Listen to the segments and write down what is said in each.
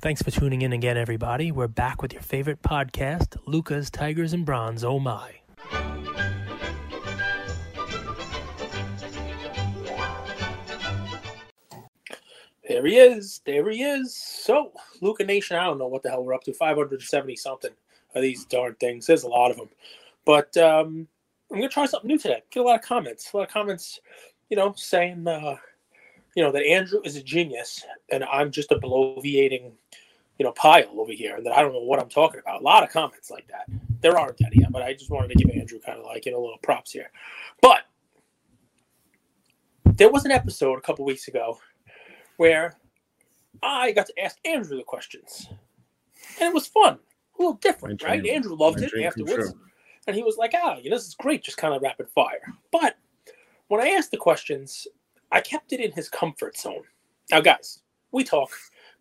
Thanks for tuning in again, everybody. We're back with your favorite podcast, Lucas, Tigers, and Bronze. Oh my. There he is. There he is. So, Luca Nation, I don't know what the hell we're up to. 570 something of these darn things. There's a lot of them. But um, I'm going to try something new today. Get a lot of comments. A lot of comments, you know, saying, uh, you know, that Andrew is a genius and I'm just a bloviating, you know, pile over here and that I don't know what I'm talking about. A lot of comments like that. There aren't any yet, but I just wanted to give Andrew kind of like, you know, a little props here. But there was an episode a couple weeks ago where I got to ask Andrew the questions. And it was fun, a little different, right? Andrew loved it afterwards. And he was like, ah, you know, this is great, just kind of rapid fire. But when I asked the questions, I kept it in his comfort zone. Now, guys, we talk,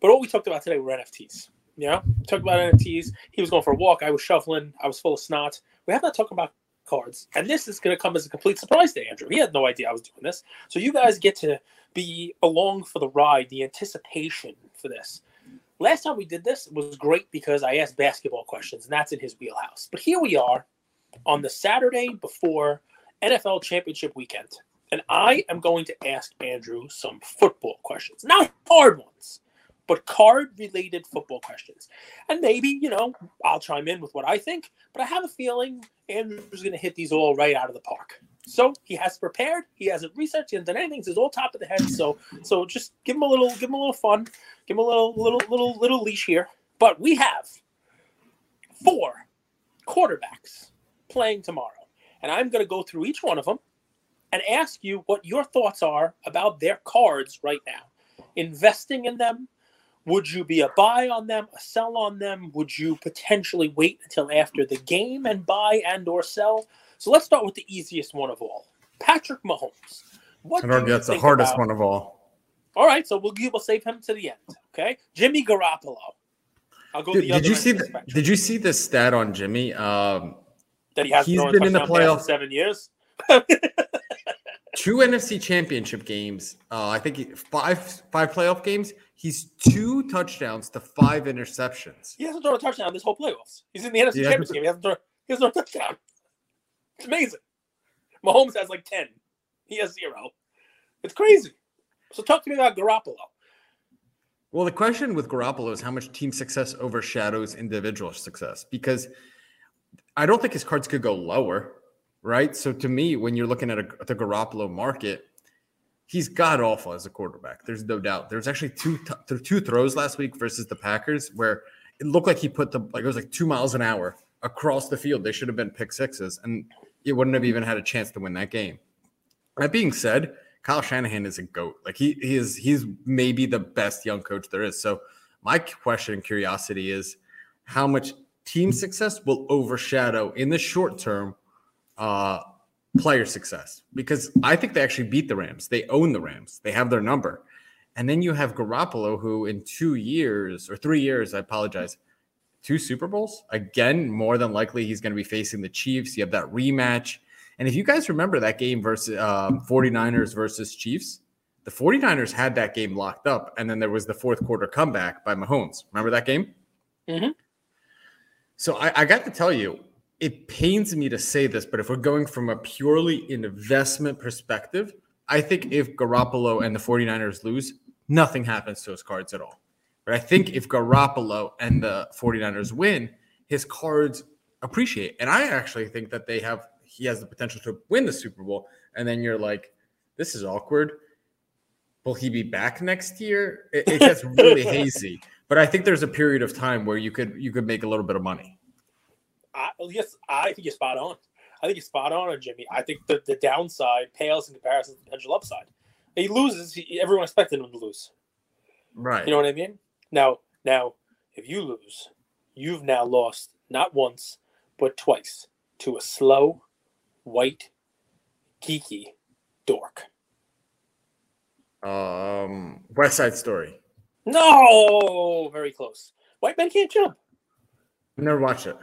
but all we talked about today were NFTs. You know, talked about NFTs. He was going for a walk. I was shuffling. I was full of snot. We have not talked about cards. And this is going to come as a complete surprise to Andrew. He had no idea I was doing this. So you guys get to be along for the ride, the anticipation for this. Last time we did this was great because I asked basketball questions, and that's in his wheelhouse. But here we are on the Saturday before NFL championship weekend. And I am going to ask Andrew some football questions. Not hard ones, but card related football questions. And maybe, you know, I'll chime in with what I think, but I have a feeling Andrew's going to hit these all right out of the park. So he has prepared. He hasn't researched. He hasn't done anything. He's all top of the head. So so just give him a little, give him a little fun, give him a little little little little leash here. But we have four quarterbacks playing tomorrow, and I'm going to go through each one of them and ask you what your thoughts are about their cards right now. Investing in them, would you be a buy on them, a sell on them? Would you potentially wait until after the game and buy and or sell? So let's start with the easiest one of all, Patrick Mahomes. What I that's the hardest about... one of all. All right, so we'll we'll save him to the end. Okay, Jimmy Garoppolo. I'll go. Dude, did you see? The, did you see the stat on Jimmy? Um, that he has he's been in the playoffs seven years. two NFC Championship games. Uh, I think he, five five playoff games. He's two touchdowns to five interceptions. He hasn't thrown a touchdown this whole playoffs. He's in the NFC Championship game. He hasn't thrown. He hasn't thrown a touchdown. It's amazing. Mahomes has like ten. He has zero. It's crazy. So talk to me about Garoppolo. Well, the question with Garoppolo is how much team success overshadows individual success because I don't think his cards could go lower right? So to me, when you're looking at a, the Garoppolo market, he's god awful as a quarterback. There's no doubt. There's actually two t- two throws last week versus the Packers where it looked like he put the like it was like two miles an hour across the field. They should have been pick sixes, and it wouldn't have even had a chance to win that game. That being said, Kyle Shanahan is a goat. Like he he is he's maybe the best young coach there is. So my question and curiosity is how much team success will overshadow in the short term uh, player success because I think they actually beat the Rams. They own the Rams. They have their number. And then you have Garoppolo, who in two years or three years, I apologize, two Super Bowls. Again, more than likely, he's going to be facing the Chiefs. You have that rematch. And if you guys remember that game versus um, 49ers versus Chiefs, the 49ers had that game locked up. And then there was the fourth quarter comeback by Mahomes. Remember that game? Mm-hmm. So I, I got to tell you, it pains me to say this, but if we're going from a purely investment perspective, I think if Garoppolo and the 49ers lose, nothing happens to his cards at all. But I think if Garoppolo and the 49ers win, his cards appreciate. And I actually think that they have he has the potential to win the Super Bowl. And then you're like, this is awkward. Will he be back next year? It, it gets really hazy. But I think there's a period of time where you could you could make a little bit of money. I yes, I think you're spot on. I think you're spot on, on Jimmy. I think the, the downside pales in comparison to the potential upside. He loses. He, everyone expected him to lose. Right. You know what I mean? Now, now, if you lose, you've now lost not once but twice to a slow, white, geeky dork. Um, West Side Story. No, very close. White men can't jump. Never watched it.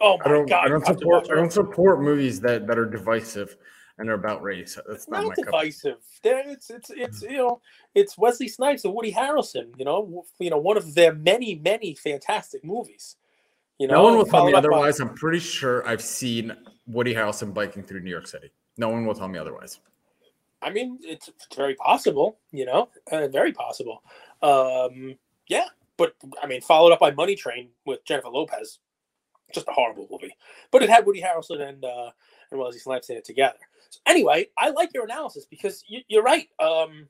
Oh my I don't, god! I don't support. I don't support movies that that are divisive. and they're about race. That's not, not divisive. It's it's it's you know it's Wesley Snipes and Woody Harrelson. You know, you know one of their many many fantastic movies. You know, no one will tell me otherwise. By... I'm pretty sure I've seen Woody Harrelson biking through New York City. No one will tell me otherwise. I mean, it's, it's very possible. You know, uh, very possible. Um, yeah, but I mean, followed up by Money Train with Jennifer Lopez. Just a horrible movie, but it had Woody Harrelson and uh, and Wesley Snipes in it together. So anyway, I like your analysis because you, are right. Um,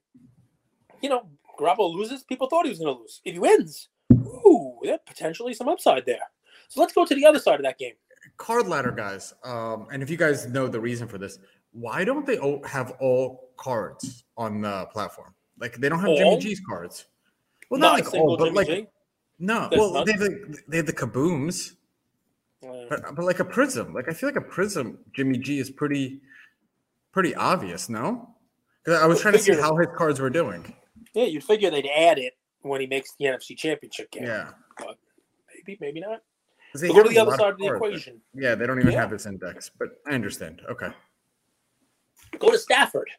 you know, Garoppolo loses. People thought he was going to lose. If he wins, ooh, there's potentially some upside there. So let's go to the other side of that game. Card ladder guys, um, and if you guys know the reason for this, why don't they have all cards on the platform? Like they don't have all? Jimmy G's cards. Well, not, not like all, but like G? no. There's well, they have, the, they have the kabooms, but, but like a prism. Like I feel like a prism Jimmy G is pretty pretty obvious. No, because I was trying to see how his cards were doing. Yeah, you'd figure they'd add it when he makes the NFC Championship game. Yeah, but maybe maybe not. They go to the other side of the equation. Yeah, they don't even yeah. have this index, but I understand. Okay. Go to Stafford.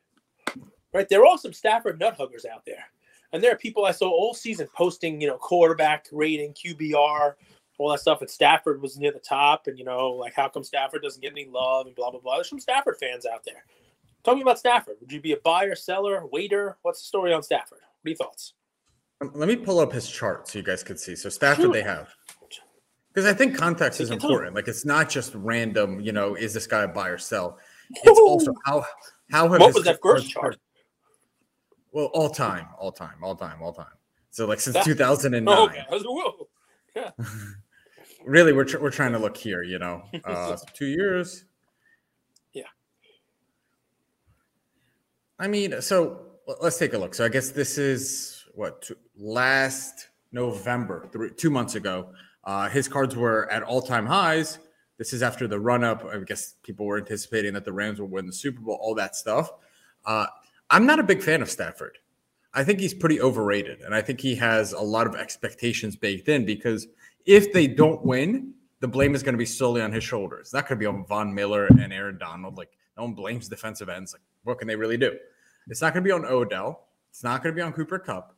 Right, there are some Stafford nut huggers out there. And there are people I saw all season posting, you know, quarterback rating, QBR, all that stuff. And Stafford was near the top, and you know, like how come Stafford doesn't get any love and blah blah blah. There's some Stafford fans out there. Tell me about Stafford. Would you be a buyer, seller, waiter? What's the story on Stafford? What are your thoughts? Um, let me pull up his chart so you guys could see. So Stafford, they have because I think context is important. Like it's not just random. You know, is this guy a buy or sell? It's also how how have what was that first chart? Well, all time, all time, all time, all time. So like since 2009. Oh, okay. Yeah. really, we're tr- we're trying to look here. You know, uh, two years. Yeah. I mean, so let's take a look. So I guess this is what two, last November, three, two months ago. Uh, his cards were at all time highs. This is after the run up. I guess people were anticipating that the Rams would win the Super Bowl, all that stuff. Uh, I'm not a big fan of Stafford. I think he's pretty overrated, and I think he has a lot of expectations baked in because if they don't win, the blame is going to be solely on his shoulders. It's not going to be on Von Miller and Aaron Donald. Like no one blames defensive ends. Like what can they really do? It's not going to be on Odell. It's not going to be on Cooper Kupp.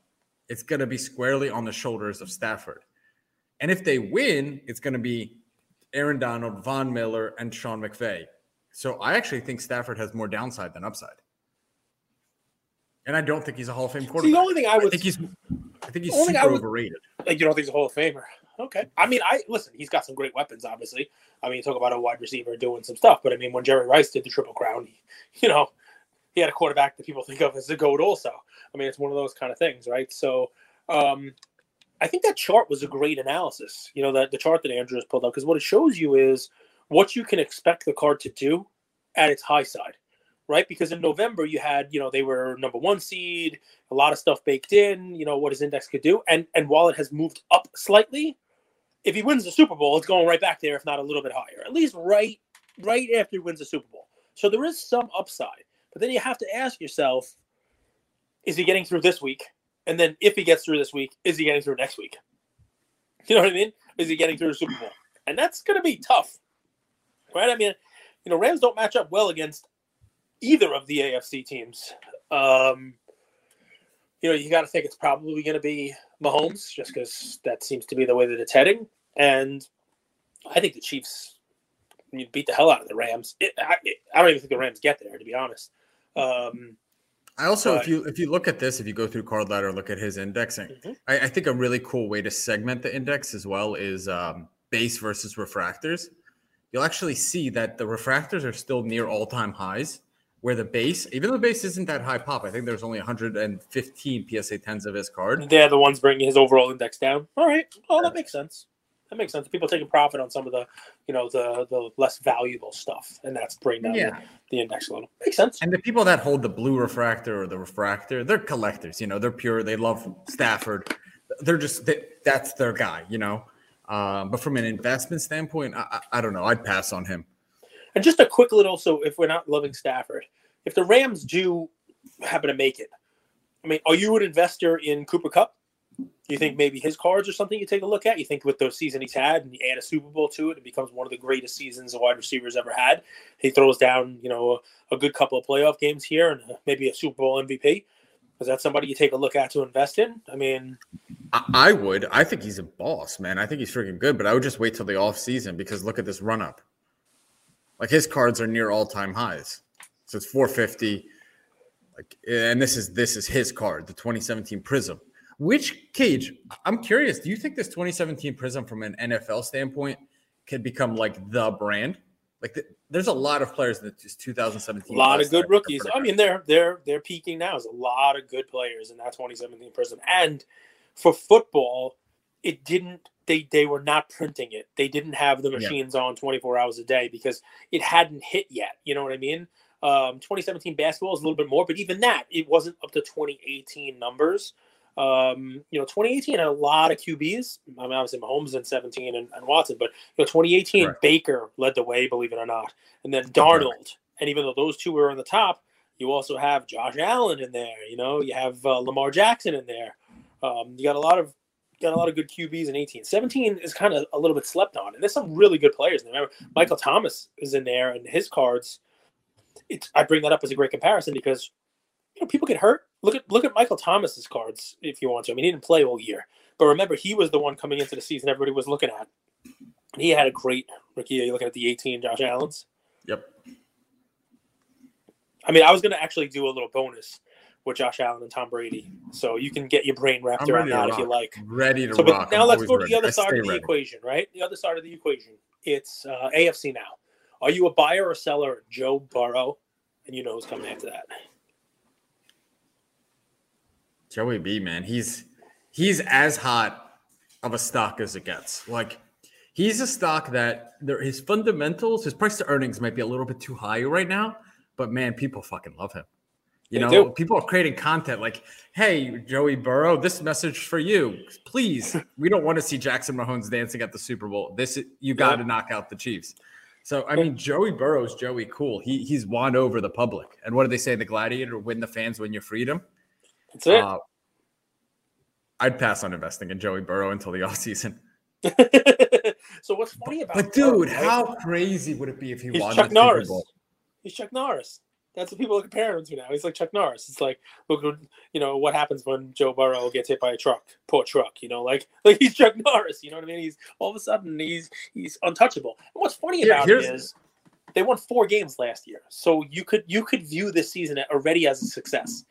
It's going to be squarely on the shoulders of Stafford. And if they win, it's going to be Aaron Donald, Von Miller, and Sean McVay. So I actually think Stafford has more downside than upside. And I don't think he's a Hall of Fame quarterback. See, the only thing I would I think he's I think he's super would, overrated. Like you don't think he's a Hall of Famer. Okay. I mean, I listen, he's got some great weapons, obviously. I mean, you talk about a wide receiver doing some stuff, but I mean when Jerry Rice did the triple crown, he, you know, he had a quarterback that people think of as the GOAT also. I mean, it's one of those kind of things, right? So um I think that chart was a great analysis. You know, that the chart that Andrew has pulled up, because what it shows you is what you can expect the card to do at its high side right? Because in November you had, you know, they were number one seed, a lot of stuff baked in, you know, what his index could do. And and while it has moved up slightly, if he wins the Super Bowl, it's going right back there, if not a little bit higher. At least right right after he wins the Super Bowl. So there is some upside. But then you have to ask yourself, is he getting through this week? And then if he gets through this week, is he getting through next week? You know what I mean? Is he getting through the Super Bowl? And that's gonna be tough. Right? I mean, you know, Rams don't match up well against either of the AFC teams. Um, you know, you got to think it's probably going to be Mahomes, just because that seems to be the way that it's heading. And I think the Chiefs you beat the hell out of the Rams. It, I, it, I, don't even think the Rams get there, to be honest. Um, I also, but, if you if you look at this, if you go through card ladder, look at his indexing. Mm-hmm. I, I, think a really cool way to segment the index as well is um, base versus refractors. You'll actually see that the refractors are still near all time highs, where the base, even though the base isn't that high pop, I think there's only 115 PSA 10s of his card. They're the ones bringing his overall index down. All right. Oh, that makes sense. That makes sense. People taking profit on some of the, you know, the the less valuable stuff, and that's bringing down yeah. the, the, index a little. Makes sense. And the people that hold the blue refractor or the refractor, they're collectors. You know, they're pure. They love Stafford. They're just they, that's their guy. You know. Um, but from an investment standpoint, I, I, I don't know. I'd pass on him. And just a quick little so if we're not loving Stafford, if the Rams do happen to make it, I mean, are you an investor in Cooper Kupp? You think maybe his cards are something you take a look at? You think with the season he's had and you add a Super Bowl to it, it becomes one of the greatest seasons a wide receiver's ever had. He throws down, you know, a, a good couple of playoff games here and uh, maybe a Super Bowl MVP. Is that somebody you take a look at to invest in? I mean, I would. I think he's a boss, man. I think he's freaking good, but I would just wait till the off season because look at this run up. Like his cards are near all time highs. So it's 450. Like, and this is this is his card, the 2017 Prism. Which cage? I'm curious. Do you think this 2017 Prism, from an NFL standpoint, can become like the brand? Like, the, there's a lot of players in the 2017. A lot of good rookies. I mean, they're they're they're peaking now. There's a lot of good players in that 2017 Prism, and for football, it didn't. They they were not printing it. They didn't have the machines yeah. on 24 hours a day because it hadn't hit yet. You know what I mean? Um, 2017 basketball is a little bit more, but even that, it wasn't up to 2018 numbers. Um, you know, 2018 had a lot of QBs. I mean, obviously Mahomes in 17 and, and Watson, but you know, 2018 right. Baker led the way, believe it or not, and then Darnold. Right. And even though those two were on the top, you also have Josh Allen in there. You know, you have uh, Lamar Jackson in there. Um, you got a lot of got a lot of good QBs in 18. 17 is kind of a little bit slept on, and there's some really good players. Remember, mm-hmm. Michael Thomas is in there, and his cards it's I bring that up as a great comparison because you know people get hurt. Look at look at Michael Thomas's cards if you want to. I mean, he didn't play all year, but remember he was the one coming into the season everybody was looking at. He had a great rookie. You're looking at the 18 Josh Allen's. Yep. I mean, I was going to actually do a little bonus with Josh Allen and Tom Brady, so you can get your brain wrapped I'm around that if you like. Ready to so, rock. Now I'm let's go to the other side of the ready. equation, right? The other side of the equation. It's uh, AFC now. Are you a buyer or seller Joe Burrow? And you know who's coming after that. Joey B, man. He's he's as hot of a stock as it gets. Like he's a stock that there his fundamentals, his price to earnings might be a little bit too high right now, but man, people fucking love him. You they know, do. people are creating content like, "Hey, Joey Burrow, this message for you. Please, we don't want to see Jackson Mahomes dancing at the Super Bowl. This you got to yeah. knock out the Chiefs." So I mean, Joey Burrow's Joey Cool. He he's won over the public. And what do they say? The gladiator win the fans, win your freedom. That's it. Uh, I'd pass on investing in Joey Burrow until the offseason. so what's funny about? But dude, Burrow, how crazy would it be if he he's won Chuck Norris. He's Chuck Norris. That's what people are comparing him to now. He's like Chuck Norris. It's like, look, you know, what happens when Joe Burrow gets hit by a truck, poor truck. You know, like like he's Chuck Norris. You know what I mean? He's all of a sudden he's he's untouchable. And what's funny about it is they won four games last year, so you could you could view this season already as a success,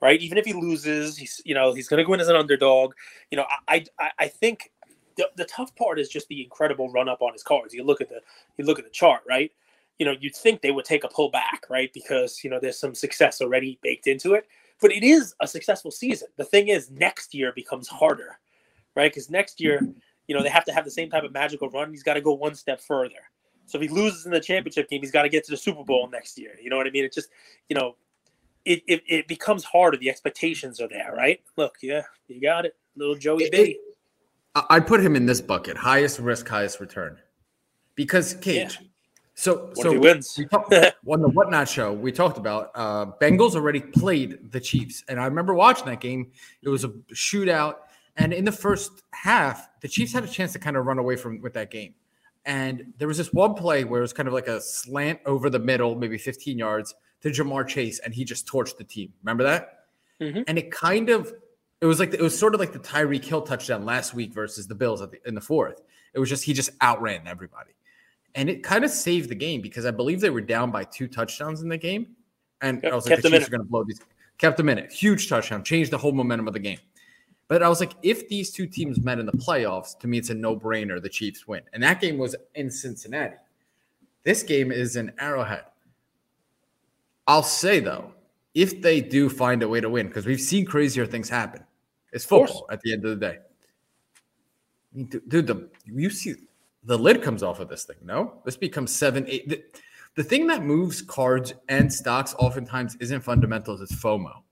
right? Even if he loses, he's you know he's going to go in as an underdog. You know, I I, I think the, the tough part is just the incredible run up on his cards. You look at the you look at the chart, right? You know, you'd think they would take a pull back, right? Because, you know, there's some success already baked into it. But it is a successful season. The thing is, next year becomes harder, right? Because next year, mm-hmm. you know, they have to have the same type of magical run. He's got to go one step further. So if he loses in the championship game, he's got to get to the Super Bowl next year. You know what I mean? It just, you know, it, it, it becomes harder. The expectations are there, right? Look, yeah, you got it. Little Joey B. I'd put him in this bucket highest risk, highest return. Because, Cage, yeah so, what so wins? We talk, on the Whatnot show, we talked about uh, Bengals already played the Chiefs, and I remember watching that game. It was a shootout, and in the first half, the Chiefs had a chance to kind of run away from with that game. And there was this one play where it was kind of like a slant over the middle, maybe 15 yards to Ja'Marr Chase, and he just torched the team. Remember that? Mm-hmm. And it kind of, it was like it was sort of like the Tyreek Hill touchdown last week versus the Bills the, in the fourth. It was just he just outran everybody and it kind of saved the game because I believe they were down by two touchdowns in the game, and yep, I was like, the Chiefs are going to blow these. Kept them in it, huge touchdown, changed the whole momentum of the game. But I was like, if these two teams met in the playoffs, to me, it's a no-brainer. The Chiefs win, and that game was in Cincinnati. This game is in Arrowhead. I'll say though, if they do find a way to win, because we've seen crazier things happen, it's football at the end of the day. I mean, dude, the you see the lid comes off of this thing. No, this becomes seven, eight. The, the thing that moves cards and stocks oftentimes isn't fundamentals, it's FOMO.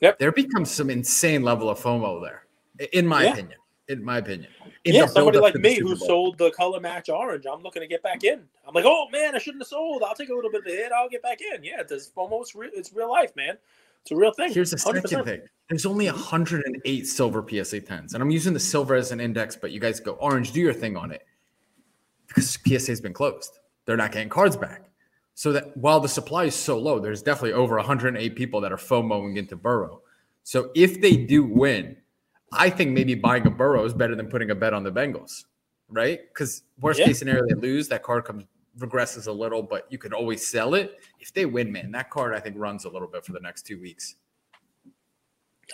Yep. There becomes some insane level of FOMO there, in my yeah. opinion. In my opinion. In yeah, somebody like me who sold the color match orange, I'm looking to get back in. I'm like, oh man, I shouldn't have sold. I'll take a little bit of the hit. I'll get back in. Yeah, this FOMO, it's real, it's real life, man. It's a real thing. Here's the 100%. second thing. There's only 108 silver PSA 10s. And I'm using the silver as an index, but you guys go orange, do your thing on it. Because PSA's been closed. They're not getting cards back. So that while the supply is so low, there's definitely over 108 people that are FOMOing into Burrow. So if they do win, I think maybe buying a Burrow is better than putting a bet on the Bengals, right? Because worst yeah. case scenario, they lose, that card comes regresses a little, but you could always sell it. If they win, man, that card I think runs a little bit for the next two weeks.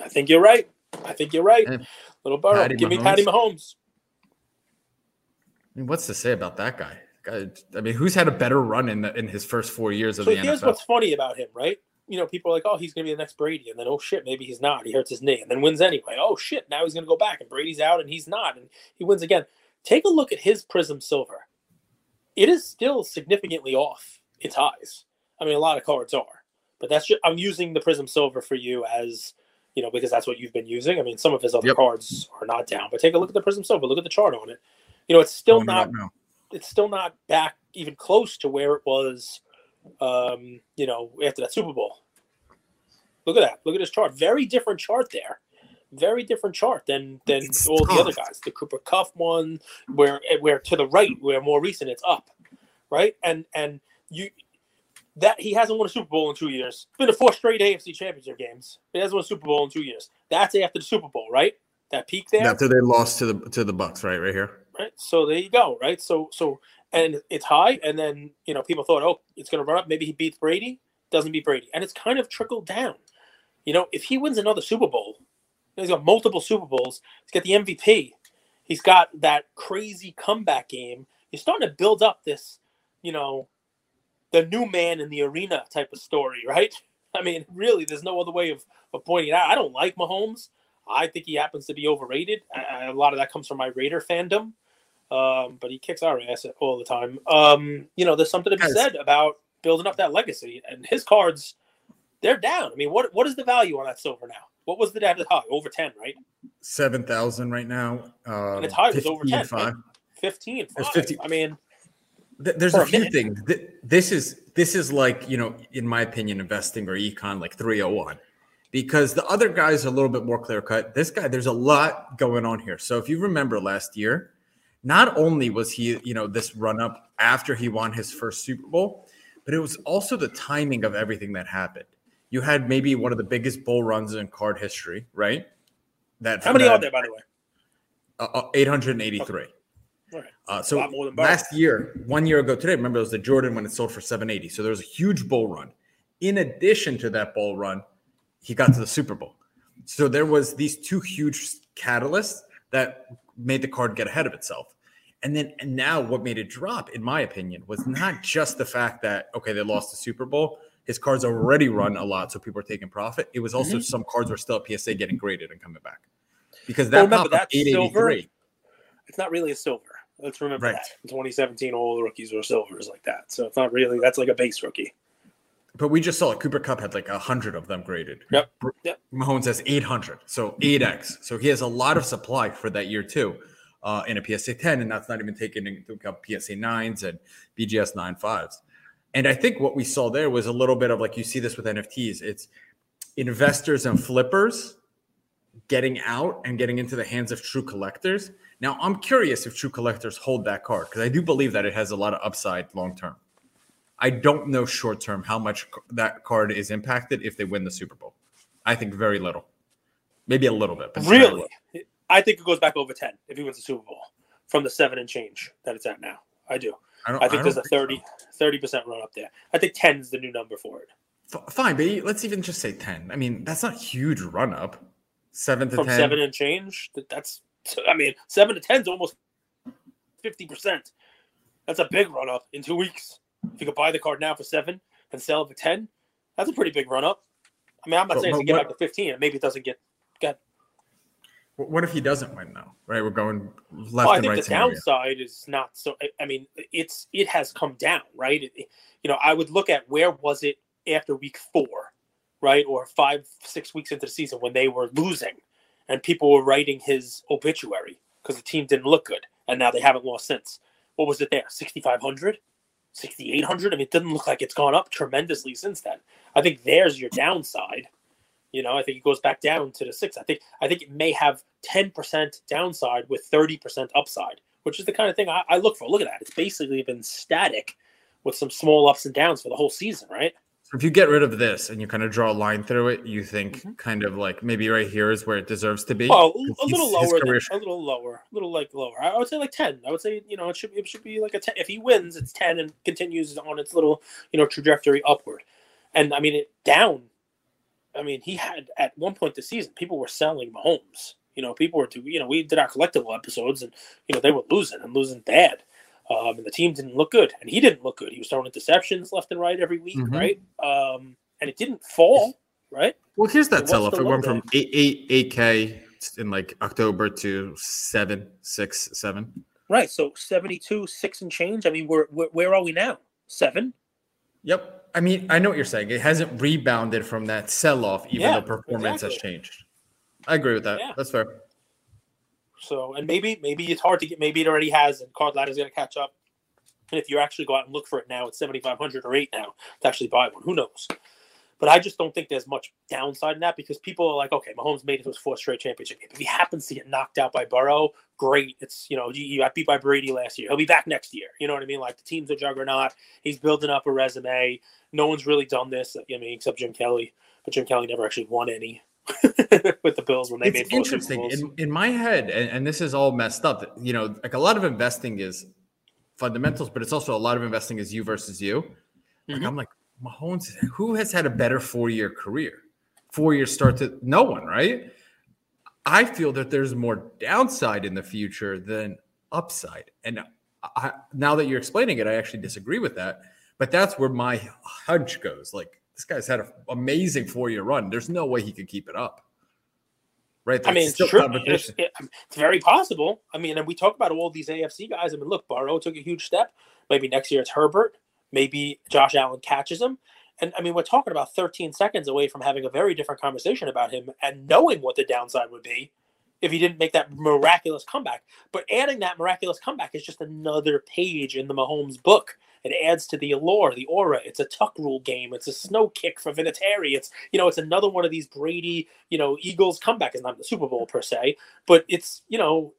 I think you're right. I think you're right. And Little Burrow, Patty give Mahomes. me Patty Mahomes. Mean, what's to say about that guy? I mean, who's had a better run in the, in his first four years of so the here's NFL? what's funny about him, right? You know, people are like, "Oh, he's going to be the next Brady," and then, "Oh shit, maybe he's not." He hurts his knee and then wins anyway. Oh shit, now he's going to go back and Brady's out and he's not, and he wins again. Take a look at his Prism Silver. It is still significantly off its highs. I mean, a lot of cards are, but that's just I'm using the Prism Silver for you as you know because that's what you've been using. I mean, some of his other yep. cards are not down, but take a look at the Prism Silver. Look at the chart on it. You know, it's still not it's still not back even close to where it was, um, you know, after that Super Bowl. Look at that. Look at this chart. Very different chart there. Very different chart than than it's all tough. the other guys. The Cooper Kupp one, where where to the right, where more recent it's up, right? And and you that he hasn't won a Super Bowl in two years. It's been to four straight AFC Championship games. He hasn't won a Super Bowl in two years. That's after the Super Bowl, right? That peak there. After they lost to the to the Bucs, right, right here. Right. So there you go. Right. So so and it's high, and then you know people thought, oh, it's going to run up. Maybe he beats Brady. Doesn't beat Brady, and it's kind of trickled down. You know, if he wins another Super Bowl, he's got multiple Super Bowls. He's got the MVP. He's got that crazy comeback game. He's starting to build up this, you know, the new man in the arena type of story, right? I mean, really, there's no other way of, of pointing it out. I don't like Mahomes. I think he happens to be overrated. I, a lot of that comes from my Raider fandom um, but he kicks our ass all the time. Um, you know, there's something to be said about building up that legacy, and his cards, they're down. I mean, what what is the value on that silver now? What was the at the high? Over ten, right? Seven thousand right now. Um, and its high was over ten. Five. 15, five. 15. I mean, there's a, a few things. This is this is like you know, in my opinion, investing or econ like 301 because the other guys are a little bit more clear cut. This guy, there's a lot going on here. So if you remember last year, not only was he, you know, this run up after he won his first Super Bowl, but it was also the timing of everything that happened. You had maybe one of the biggest bull runs in card history, right? That how many that, are there, by the way? Uh, uh 883. Okay. Right. Uh, so last year, one year ago today, remember it was the Jordan when it sold for 780. So there was a huge bull run. In addition to that bull run, he got to the Super Bowl. So there was these two huge catalysts that made the card get ahead of itself. And then and now what made it drop, in my opinion, was not just the fact that okay, they lost the Super Bowl. His cards already run a lot, so people are taking profit. It was also mm-hmm. some cards were still at PSA getting graded and coming back. Because that well, remember that silver, it's not really a silver. Let's remember right. that. In 2017, all the rookies were silvers like that. So it's not really that's like a base rookie. But we just saw it. Cooper Kupp had like a hundred of them graded. Yep. yep. Mahomes has 800, so 8x. So he has a lot of supply for that year too, uh, in a PSA 10, and that's not even taking into account PSA 9s and BGS 95s. And I think what we saw there was a little bit of like you see this with NFTs. It's investors and flippers getting out and getting into the hands of true collectors. Now, I'm curious if true collectors hold that card because I do believe that it has a lot of upside long term. I don't know short term how much that card is impacted if they win the Super Bowl. I think very little, maybe a little bit. really, I think it goes back over ten if he wins the Super Bowl from the seven and change that it's at now. I do. I, I think I there's a 30 percent run up there. I think ten is the new number for it. F- fine, but let's even just say ten. I mean, that's not huge run up. Seven to from 10. seven and change. That's I mean, seven to ten is almost fifty percent. That's a big run up in two weeks. If you could buy the card now for seven and sell it for ten, that's a pretty big run up. I mean, I'm not but, saying it's to get back to fifteen. Maybe it doesn't get get. What if he doesn't win though? Right, we're going left well, I think right. The downside is not so. I mean, it's it has come down, right? It, you know, I would look at where was it after week four, right, or five, six weeks into the season when they were losing, and people were writing his obituary because the team didn't look good, and now they haven't lost since. What was it there? Sixty five hundred. 6,800. I mean, it doesn't look like it's gone up tremendously since then. I think there's your downside. You know, I think it goes back down to the six. I think I think it may have ten percent downside with thirty percent upside, which is the kind of thing I, I look for. Look at that; it's basically been static with some small ups and downs for the whole season, right? If you get rid of this and you kind of draw a line through it, you think mm-hmm. kind of like maybe right here is where it deserves to be. Oh, a little lower, than, a little lower, a little like lower. I would say like ten. I would say you know it should it should be like a ten. If he wins, it's ten and continues on its little you know trajectory upward. And I mean it down. I mean he had at one point this season people were selling Mahomes. You know people were to you know we did our collectible episodes and you know they were losing and losing bad. Um, and the team didn't look good, and he didn't look good. He was throwing interceptions left and right every week, mm-hmm. right? Um, and it didn't fall, right? Well, here's that sell off. It went from eight eight eight k in like October to seven six seven. Right. So seventy two six and change. I mean, we're, we're where are we now? Seven. Yep. I mean, I know what you're saying. It hasn't rebounded from that sell off, even yeah, though performance exactly. has changed. I agree with that. Yeah. That's fair. So, and maybe maybe it's hard to get. Maybe it already has, and card ladder is going to catch up. And if you actually go out and look for it now, it's seventy five hundred or eight now to actually buy one. Who knows? But I just don't think there's much downside in that because people are like, okay, Mahomes made it to his fourth straight championship. If he happens to get knocked out by Burrow, great. It's you know, you got beat by Brady last year. He'll be back next year. You know what I mean? Like the team's a juggernaut. He's building up a resume. No one's really done this. I mean, except Jim Kelly. But Jim Kelly never actually won any. with the Bills when they it's made interesting in, in my head, and, and this is all messed up. You know, like a lot of investing is fundamentals, but it's also a lot of investing is you versus you. Like mm-hmm. I'm like Mahomes, who has had a better four year career? Four year start to no one, right? I feel that there's more downside in the future than upside. And I, now that you're explaining it, I actually disagree with that. But that's where my hunch goes. Like this guy's had an amazing four year run. There's no way he could keep it up. Right. I mean, it's true. It's, it's, very possible. I mean, and we talk about all these AFC guys. I mean, look, Burrow took a huge step. Maybe next year it's Herbert. Maybe Josh Allen catches him. And I mean, we're talking about 13 seconds away from having a very different conversation about him and knowing what the downside would be if he didn't make that miraculous comeback. But adding that miraculous comeback is just another page in the Mahomes book. It adds to the allure, the aura. It's a tuck rule game. It's a snow kick for Vinatieri. It's you know, it's another one of these Brady, you know, Eagles comeback. It's not the Super Bowl per se, but it's you know,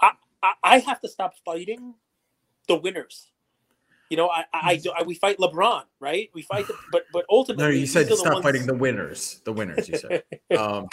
I I, I have to stop fighting the winners you know, I, I, do, I, we fight LeBron, right? We fight, the, but but ultimately, no, you said stop ones... fighting the winners. The winners, you said. Um,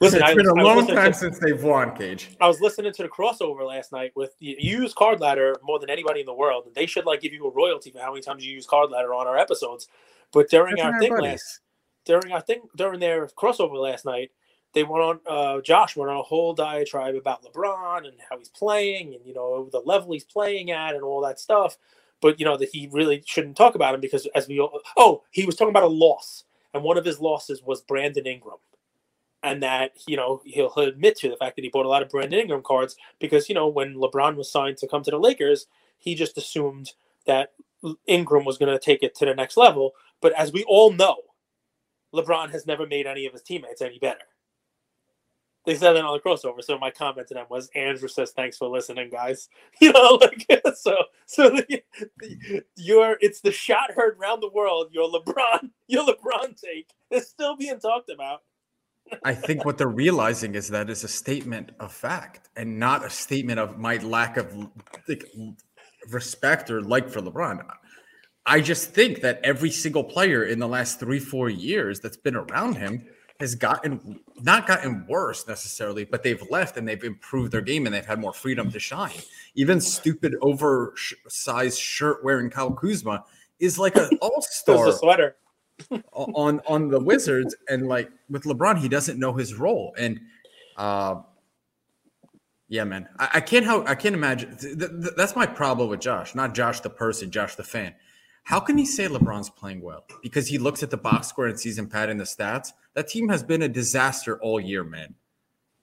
Listen, it's been a long time to, since they've won, Cage. I was listening to the crossover last night with you use Card Ladder more than anybody in the world, and they should like give you a royalty for how many times you use Card Ladder on our episodes. But during That's our thing buddies. last, during our thing during their crossover last night, they went on. Uh, Josh went on a whole diatribe about LeBron and how he's playing, and you know the level he's playing at, and all that stuff but you know that he really shouldn't talk about him because as we all, oh he was talking about a loss and one of his losses was Brandon Ingram. And that you know he'll, he'll admit to the fact that he bought a lot of Brandon Ingram cards because you know when LeBron was signed to come to the Lakers he just assumed that Ingram was going to take it to the next level. But as we all know LeBron has never made any of his teammates any better they said that on the crossover. So my comment to them was, Andrew says, "Thanks for listening, guys." You know, like so. So the, the, it's the shot heard around the world. Your LeBron, your LeBron take is still being talked about. I think what they're realizing is that it's a statement of fact and not a statement of my lack of like, respect or like for LeBron. I just think that every single player in the last three, four years that's been around him has gotten not gotten worse necessarily, but they've left and they've improved their game and they've had more freedom to shine. Even stupid oversized shirt wearing Kyle Kuzma is like an all star sweater on on the Wizards, and like with LeBron, he doesn't know his role. And uh, yeah, man, I, I can't how I can't imagine. Th- th- that's my problem with Josh, not Josh the person, Josh the fan. How can he say LeBron's playing well? Because he looks at the box score and sees him pad in the stats. That team has been a disaster all year, man.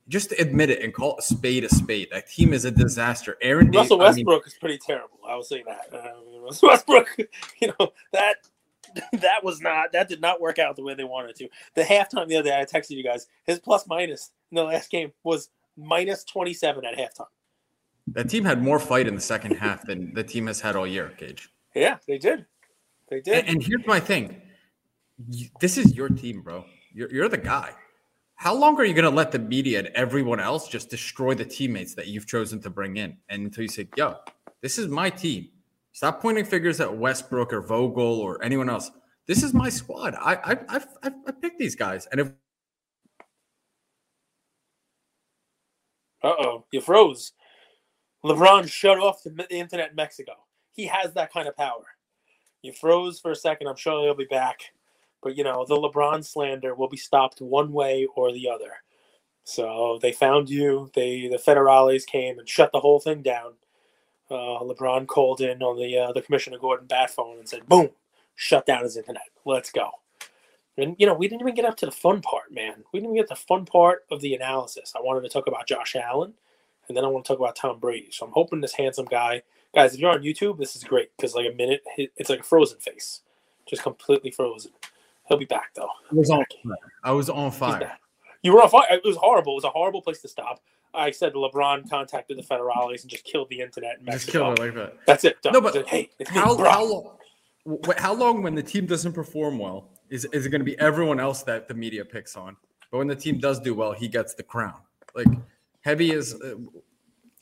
Just admit it and call a spade a spade. That team is a disaster. Aaron Russell Westbrook I mean, is pretty terrible. I will say that. Russell Westbrook, you know that that was not that did not work out the way they wanted to. The halftime the other day, I texted you guys. His plus minus in the last game was minus twenty seven at halftime. That team had more fight in the second half than the team has had all year, Cage. Yeah, they did. They did. And, and here's my thing. This is your team, bro. You're, you're the guy. How long are you going to let the media and everyone else just destroy the teammates that you've chosen to bring in? And until you say, yo, this is my team. Stop pointing fingers at Westbrook or Vogel or anyone else. This is my squad. I I I, I, I picked these guys. And if uh oh, you froze. LeBron shut off the, the internet in Mexico. He has that kind of power. You froze for a second. I'm sure he'll be back. But you know, the LeBron slander will be stopped one way or the other. So they found you. They the federales came and shut the whole thing down. Uh, LeBron called in on the uh, the Commissioner Gordon bat phone and said, "Boom, shut down his internet. Let's go." And you know, we didn't even get up to the fun part, man. We didn't even get the fun part of the analysis. I wanted to talk about Josh Allen, and then I want to talk about Tom Brady. So I'm hoping this handsome guy, guys, if you're on YouTube, this is great because like a minute, it's like a frozen face, just completely frozen. He'll be back though. I was on. fire. I was on fire. You were on fire. It was horrible. It was a horrible place to stop. I said LeBron contacted the federales and just killed the internet. In Just killed it like that. That's it. Done. No, but hey, how, me, how long? How long when the team doesn't perform well is is it going to be everyone else that the media picks on? But when the team does do well, he gets the crown. Like heavy is. Uh,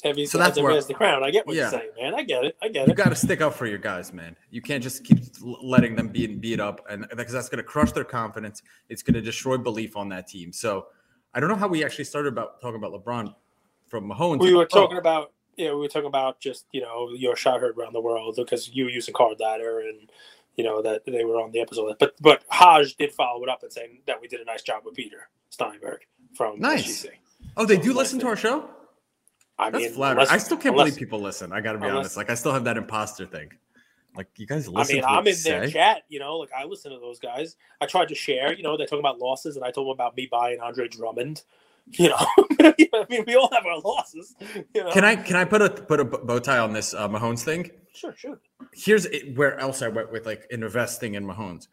heavy so that's where the crown. I get what yeah. you're saying, man. I get it. I get it. You got to stick up for your guys, man. You can't just keep letting them be beat up, and because that's going to crush their confidence. It's going to destroy belief on that team. So I don't know how we actually started about talking about LeBron from Mahomes. We were oh. talking oh. about yeah, we were talking about just you know your shot heard around the world because you were using card ladder and you know that they were on the episode. But but Haj did follow it up and saying that we did a nice job with Peter Steinberg from nice. Oh, they so do listen to our show. I That's mean, flattering. I still can't unless, believe people listen. I got to be unless, honest. Like I still have that imposter thing. Like you guys listen. I mean, I'm in say? their chat. You know, like I listen to those guys. I tried to share. You know, they're talking about losses, and I told them about me buying Andre Drummond. You know, I mean, we all have our losses. You know? Can I can I put a put a bow tie on this uh, Mahomes thing? Sure, sure. Here's where else I went with like investing in Mahomes.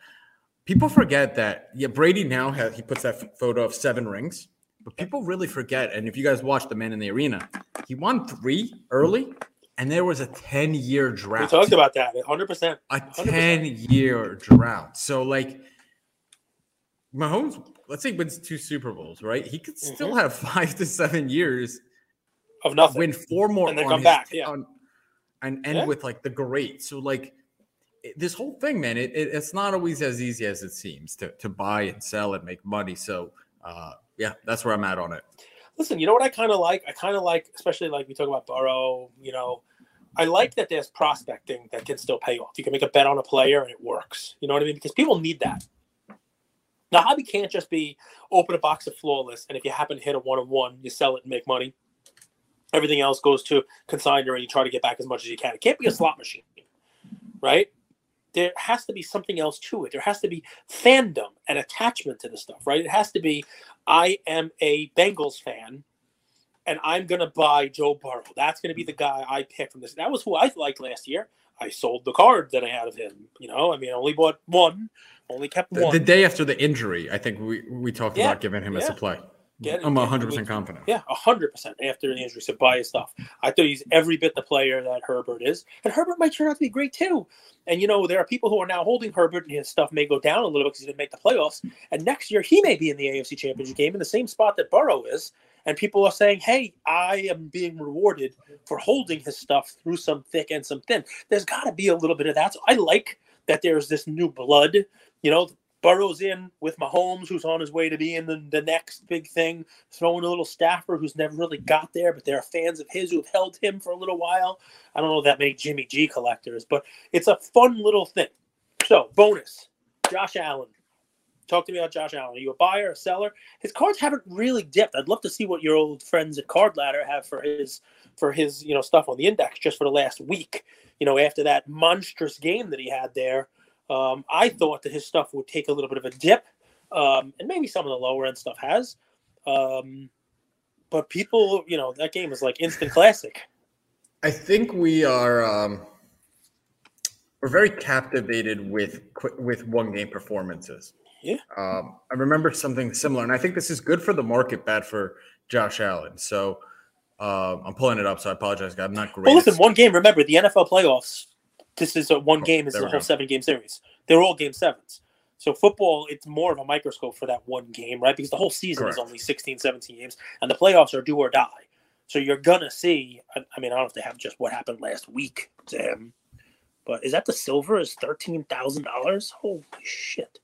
People forget that yeah, Brady now has he puts that photo of seven rings, but people really forget. And if you guys watch the Man in the Arena, he won three early, and there was a 10 year drought. We talked about that 100%. A 10 year drought. So, like, Mahomes, let's say wins two Super Bowls, right? He could still mm-hmm. have five to seven years of nothing, win four more, and then come back, yeah, on, and end yeah. with like the great. So, like, this whole thing, man, it, it, it's not always as easy as it seems to to buy and sell and make money. So, uh, yeah, that's where I'm at on it listen, you know what I kind of like? I kind of like, especially like we talk about Burrow, you know, I like that there's prospecting that can still pay off. You can make a bet on a player and it works. You know what I mean? Because people need that. Now, hobby can't just be open a box of flawless, and if you happen to hit a one on one, you sell it and make money. Everything else goes to consignor, and you try to get back as much as you can. It can't be a slot machine, right? there has to be something else to it. There has to be fandom and attachment to the stuff, right? It has to be, I am a Bengals fan and I'm going to buy Joe Burrow. That's going to be the guy I pick from this. That was who I liked last year. I sold the card that I had of him. You know, I mean, I only bought one, only kept one. The, the day after the injury, I think we, we talked yeah, about giving him yeah. as a play. Get I'm 100 percent confident. Yeah, 100 percent after the injury. So buy his stuff. I thought he's every bit the player that Herbert is, and Herbert might turn out to be great too. And you know, there are people who are now holding Herbert, and his stuff may go down a little bit because he didn't make the playoffs. And next year, he may be in the AFC Championship game in the same spot that Burrow is. And people are saying, "Hey, I am being rewarded for holding his stuff through some thick and some thin." There's got to be a little bit of that. So I like that there's this new blood. You know, Burrow's in with Mahomes, who's on his way to being the, the next big thing. Throwing a little Stafford, who's never really got there, but there are fans of his who have held him for a little while. I don't know that many Jimmy G collectors, but it's a fun little thing. So, bonus Josh Allen. Talk to me about Josh Allen. Are you a buyer, a seller? His cards haven't really dipped. I'd love to see what your old friends at Card Ladder have for his for his you know stuff on the index just for the last week. You know, after that monstrous game that he had there um, I thought that his stuff would take a little bit of a dip, um, and maybe some of the lower end stuff has. Um, but people, you know, that game is like instant classic. I think we are um, we're very captivated with with one game performances. Yeah. Um, I remember something similar, and I think this is good for the market, bad for Josh Allen. So uh, I'm pulling it up, so I apologize. I'm not great. Well, listen, one game. Remember, the NFL playoffs this is a one oh, game. Is a whole seven game series. They're all game sevens. So football, it's more of a microscope for that one game, right? Because the whole season Correct. is only 16, 17 games, and the playoffs are do or die. So you're gonna see. I mean, I don't know if they have just what happened last week to him, but is that the silver is thirteen thousand dollars? Holy shit!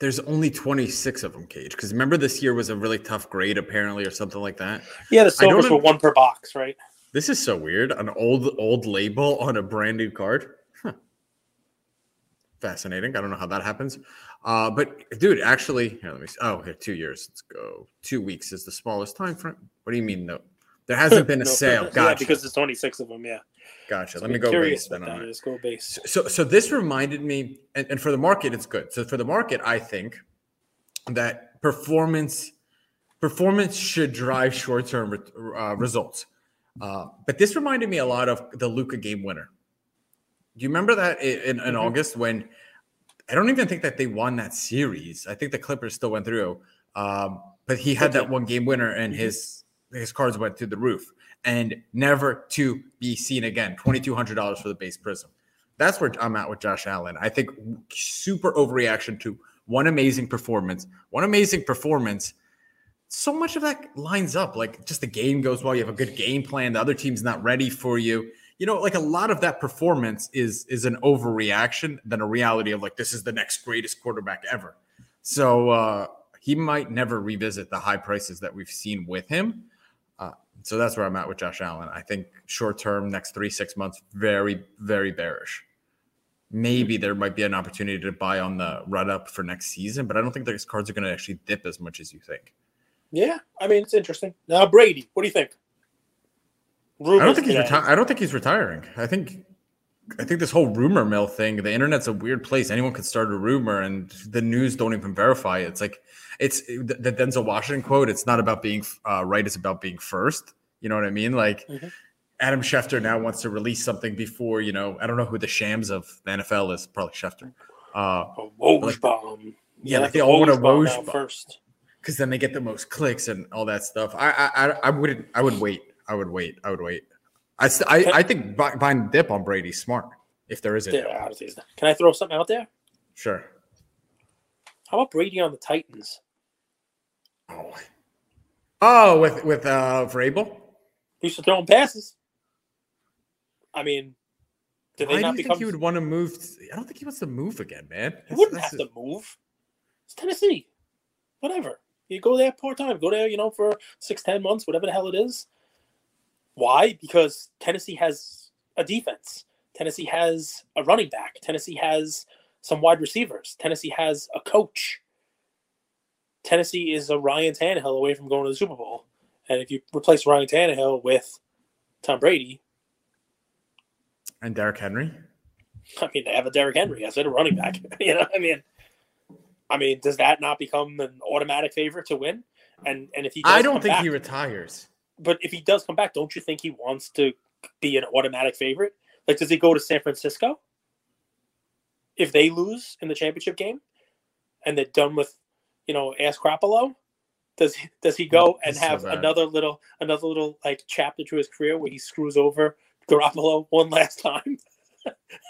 There's only 26 of them, Cage. Because remember, this year was a really tough grade, apparently, or something like that. Yeah, the silvers were one per box, right? This is so weird. An old old label on a brand new card. Fascinating. I don't know how that happens. Uh, but dude, actually, here, let me see. Oh, here, two years. Let's go. Two weeks is the smallest time frame. What do you mean? No, there hasn't been a no, sale. Gotcha. Yeah, because it's 26 of them. Yeah. Gotcha. So Let me go base then on it. Go base. So, so this reminded me, and, and for the market, it's good. So for the market, I think that performance performance should drive short term uh, results. Uh, but this reminded me a lot of the Luka game winner. Do you remember that in, in, mm-hmm. August when I don't even think that they won that series? I think the Clippers still went through, um, but he had that one game winner and mm-hmm. his his cards went through the roof and never to be seen again. $2,200 for the base prism. That's where I'm at with Josh Allen. I think super overreaction to one amazing performance. One amazing performance. So much of that lines up. Like just the game goes well. You have a good game plan. The other team's not ready for you. You know, like a lot of that performance is is an overreaction than a reality of like this is the next greatest quarterback ever. So uh, he might never revisit the high prices that we've seen with him. Uh, So that's where I'm at with Josh Allen. I think short term, next three, six months, very, very bearish. Maybe there might be an opportunity to buy on the run up for next season, but I don't think those cards are going to actually dip as much as you think. Yeah, I mean it's interesting. Now Brady, what do you think? Rumors I don't think he's reti- I don't think he's retiring. I think I think this whole rumor mill thing, the internet's a weird place. Anyone can start a rumor and the news don't even verify it. It's like it's the Denzel Washington quote. It's not about being uh, right; it's about being first. You know what I mean? Like mm-hmm. Adam Schefter now wants to release something before you know. I don't know who the Shams of the NFL is. Probably Schefter. Uh, a Woj like, bomb. Yeah, like they all want a Woj bomb first because then they get the most clicks and all that stuff. I I I wouldn't. I would wait. I would wait. I would wait. I st- I, I think buying dip on Brady's smart if there is a yeah, Can I throw something out there? Sure. How about Brady on the Titans? Oh, oh, with with uh Vrabel. He to throw him passes. I mean, Why they not do you become... think he would want to move? I don't think he wants to move again, man. He wouldn't that's have to move. It's Tennessee. Whatever. You go there part time. Go there, you know, for six, ten months, whatever the hell it is. Why? Because Tennessee has a defense. Tennessee has a running back. Tennessee has some wide receivers. Tennessee has a coach. Tennessee is a Ryan Tannehill away from going to the Super Bowl. And if you replace Ryan Tannehill with Tom Brady and Derrick Henry, I mean, they have a Derrick Henry. I said a running back. you know, I mean, I mean, does that not become an automatic favorite to win? And and if he, I don't think back, he retires. But if he does come back, don't you think he wants to be an automatic favorite? Like, does he go to San Francisco if they lose in the championship game and they're done with, you know, ask Garoppolo? Does he, does he go and have so another little another little like chapter to his career where he screws over Garoppolo one last time?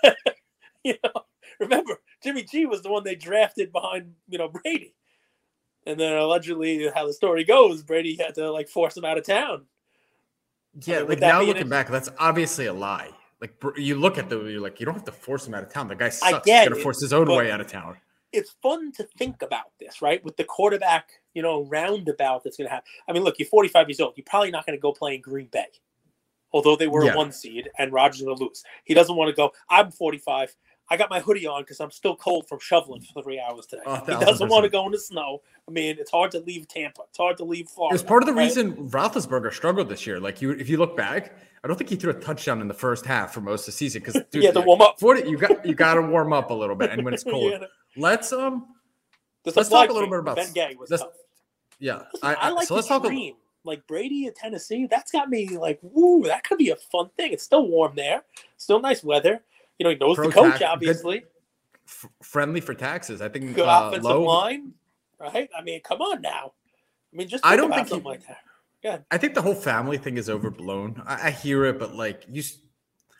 you know, remember Jimmy G was the one they drafted behind you know Brady, and then allegedly how the story goes, Brady had to like force him out of town. Yeah, I mean, like now looking back, that's obviously a lie. Like you look at the, you're like, you don't have to force him out of town. The guy sucks. He's gonna force his own way out of town it's fun to think about this, right? With the quarterback, you know, roundabout that's going to happen. I mean, look, you're 45 years old. You're probably not going to go play in Green Bay, although they were yeah. a one seed and Rodgers going to lose. He doesn't want to go. I'm 45. I got my hoodie on because I'm still cold from shoveling for three hours today. Oh, he doesn't want to go in the snow. I mean, it's hard to leave Tampa. It's hard to leave Florida. It's part of the right? reason Roethlisberger struggled this year. Like you, if you look back, I don't think he threw a touchdown in the first half for most of the season because yeah, the warm up. 40, you got you got to warm up a little bit, and when it's cold, yeah. let's um let's talk a little bit about Ben Gay was tough. Yeah, Listen, I, I, like so let's talk dream. Like Brady in Tennessee. That's got me like, woo, that could be a fun thing. It's still warm there, still nice weather. You know, he knows the coach, tax, obviously. F- friendly for taxes. I think good uh, offensive low, line, right? I mean, come on now. I mean, just I don't think something he, like that. I think the whole family thing is overblown. I, I hear it, but like you,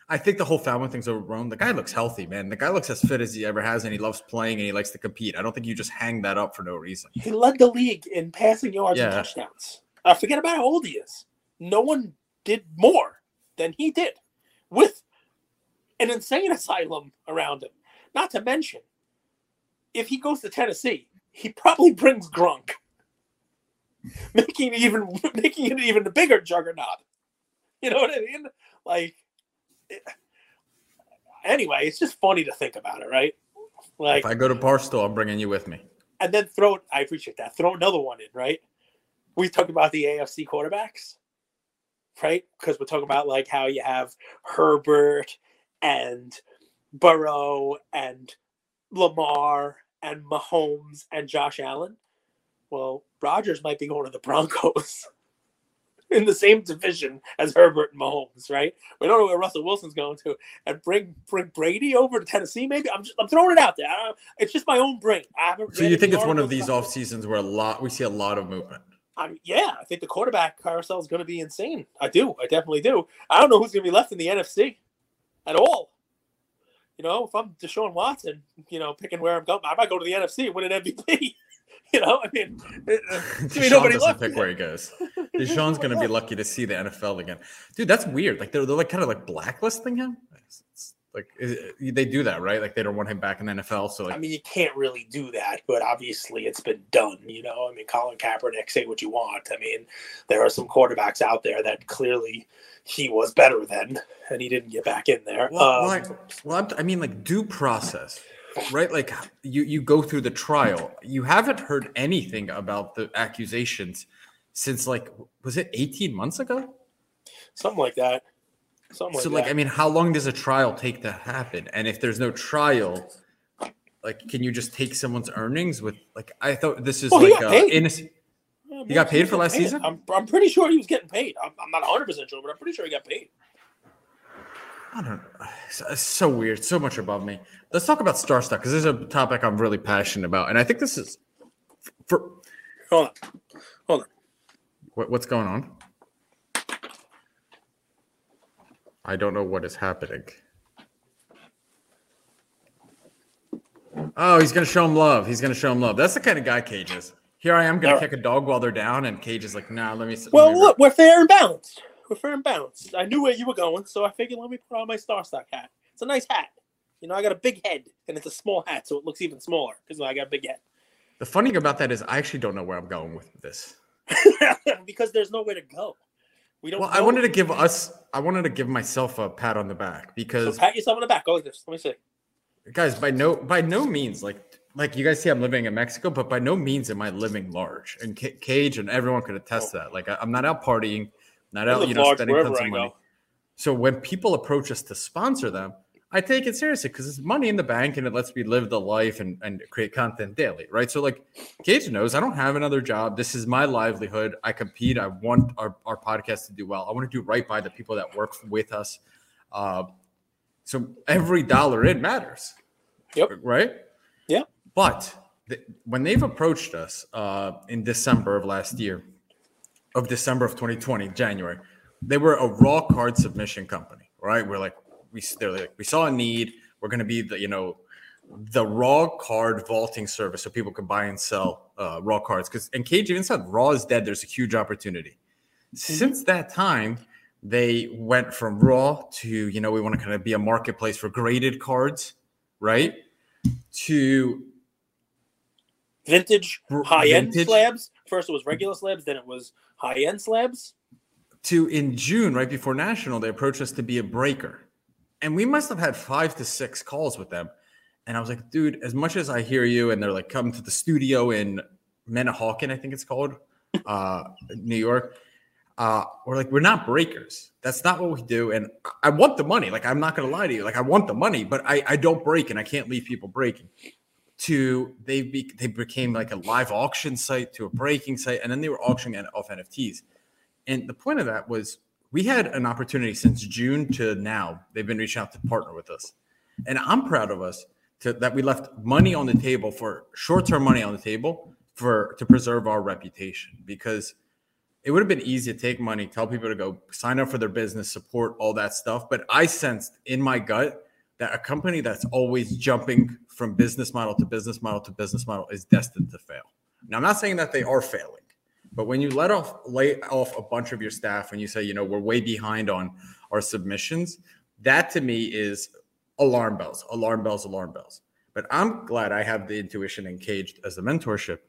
I think the whole family thing's overblown. The guy looks healthy, man. The guy looks as fit as he ever has, and he loves playing and he likes to compete. I don't think you just hang that up for no reason. He led the league in passing yards yeah. and touchdowns. Uh, forget about how old he is. No one did more than he did with an insane asylum around him. Not to mention, if he goes to Tennessee, he probably brings Gronk, making it even making it even a bigger juggernaut. You know what I mean? Like, it, anyway, it's just funny to think about it, right? Like, if I go to Barstool, I'm bringing you with me. And then throw. I appreciate that. Throw another one in, right? We talk about the AFC quarterbacks, right? Because we're talking about like how you have Herbert and Burrow and Lamar and Mahomes and Josh Allen. Well, Rodgers might be going to the Broncos in the same division as Herbert and Mahomes, right? We don't know where Russell Wilson's going to, and bring bring Brady over to Tennessee. Maybe I'm just I'm throwing it out there. it's just my own brain. so you think it's one of these off seasons where a lot we see a lot of movement? I mean, yeah, I think the quarterback carousel is going to be insane. I do. I definitely do. I don't know who's going to be left in the NFC at all. You know, if I'm Deshaun Watson, you know, picking where I'm going, I might go to the NFC and win an MVP. you know, I mean, uh, Deshaun nobody doesn't pick where he goes. Deshaun's going to be lucky to see the NFL again, dude. That's weird. Like they're, they're like kind of like blacklisting him. It's, it's, like they do that, right? Like they don't want him back in the NFL. So like, I mean, you can't really do that, but obviously it's been done. You know, I mean, Colin Kaepernick, say what you want. I mean, there are some quarterbacks out there that clearly he was better than, and he didn't get back in there. Well, um, well I mean, like due process, right? Like you you go through the trial. You haven't heard anything about the accusations since like was it 18 months ago? Something like that. Something so like, I mean, how long does a trial take to happen? And if there's no trial, like can you just take someone's earnings with like I thought this is well, like uh, innocent. Yeah, he got paid for last paid. season. I'm, I'm pretty sure he was getting paid. I'm, I'm not 100 percent sure, but I'm pretty sure he got paid. I don't know. It's so weird. So much above me. Let's talk about Star Stock because this is a topic I'm really passionate about, and I think this is for. Hold on, hold on. What, what's going on? I don't know what is happening. Oh, he's gonna show him love. He's gonna show him love. That's the kind of guy Cage is. Here I am gonna kick a dog while they're down, and Cage is like, "Nah, let me." Well, let me look, we're fair and balanced. We're fair and balanced. I knew where you were going, so I figured let me put on my Star Stock hat. It's a nice hat. You know, I got a big head, and it's a small hat, so it looks even smaller because I got a big head. The funny thing about that is, I actually don't know where I'm going with this. because there's nowhere to go. We don't. Well, I wanted to give us. I wanted to give myself a pat on the back because so pat yourself on the back. Go like this. Let me see. Guys, by no by no means like like you guys see, I'm living in Mexico, but by no means am I living large. And C- Cage and everyone could attest oh. to that. Like I, am not out partying, not out you know spending tons of money. So when people approach us to sponsor them, I take it seriously because it's money in the bank and it lets me live the life and, and create content daily, right? So like Cage knows I don't have another job. This is my livelihood. I compete. I want our, our podcast to do well. I want to do right by the people that work with us. Uh, so every dollar in matters. Yep. Right? Yeah. But th- when they've approached us uh, in December of last year, of December of 2020, January, they were a raw card submission company, right? We're like, we they're like we saw a need. We're going to be the you know the raw card vaulting service so people can buy and sell uh, raw cards. Because and Cage even said raw is dead. There's a huge opportunity. Mm-hmm. Since that time, they went from raw to you know we want to kind of be a marketplace for graded cards, right? To vintage high end slabs. First it was regular slabs, then it was high end slabs. To in June, right before National, they approached us to be a breaker and we must have had five to six calls with them. And I was like, dude, as much as I hear you, and they're like, come to the studio in Manahawkin, I think it's called, uh, New York. Uh, we're like, we're not breakers. That's not what we do. And I want the money. Like, I'm not gonna lie to you. Like, I want the money, but I, I don't break, and I can't leave people breaking. To they be, they became like a live auction site to a breaking site, and then they were auctioning off NFTs. And the point of that was we had an opportunity since June to now. They've been reaching out to partner with us, and I'm proud of us to, that we left money on the table for short-term money on the table for to preserve our reputation because it would have been easy to take money, tell people to go sign up for their business, support all that stuff. But I sensed in my gut that a company that's always jumping from business model to business model to business model is destined to fail. Now, I'm not saying that they are failing, but when you let off lay off a bunch of your staff and you say, you know, we're way behind on our submissions, that to me is alarm bells, alarm bells, alarm bells. But I'm glad I have the intuition engaged as a mentorship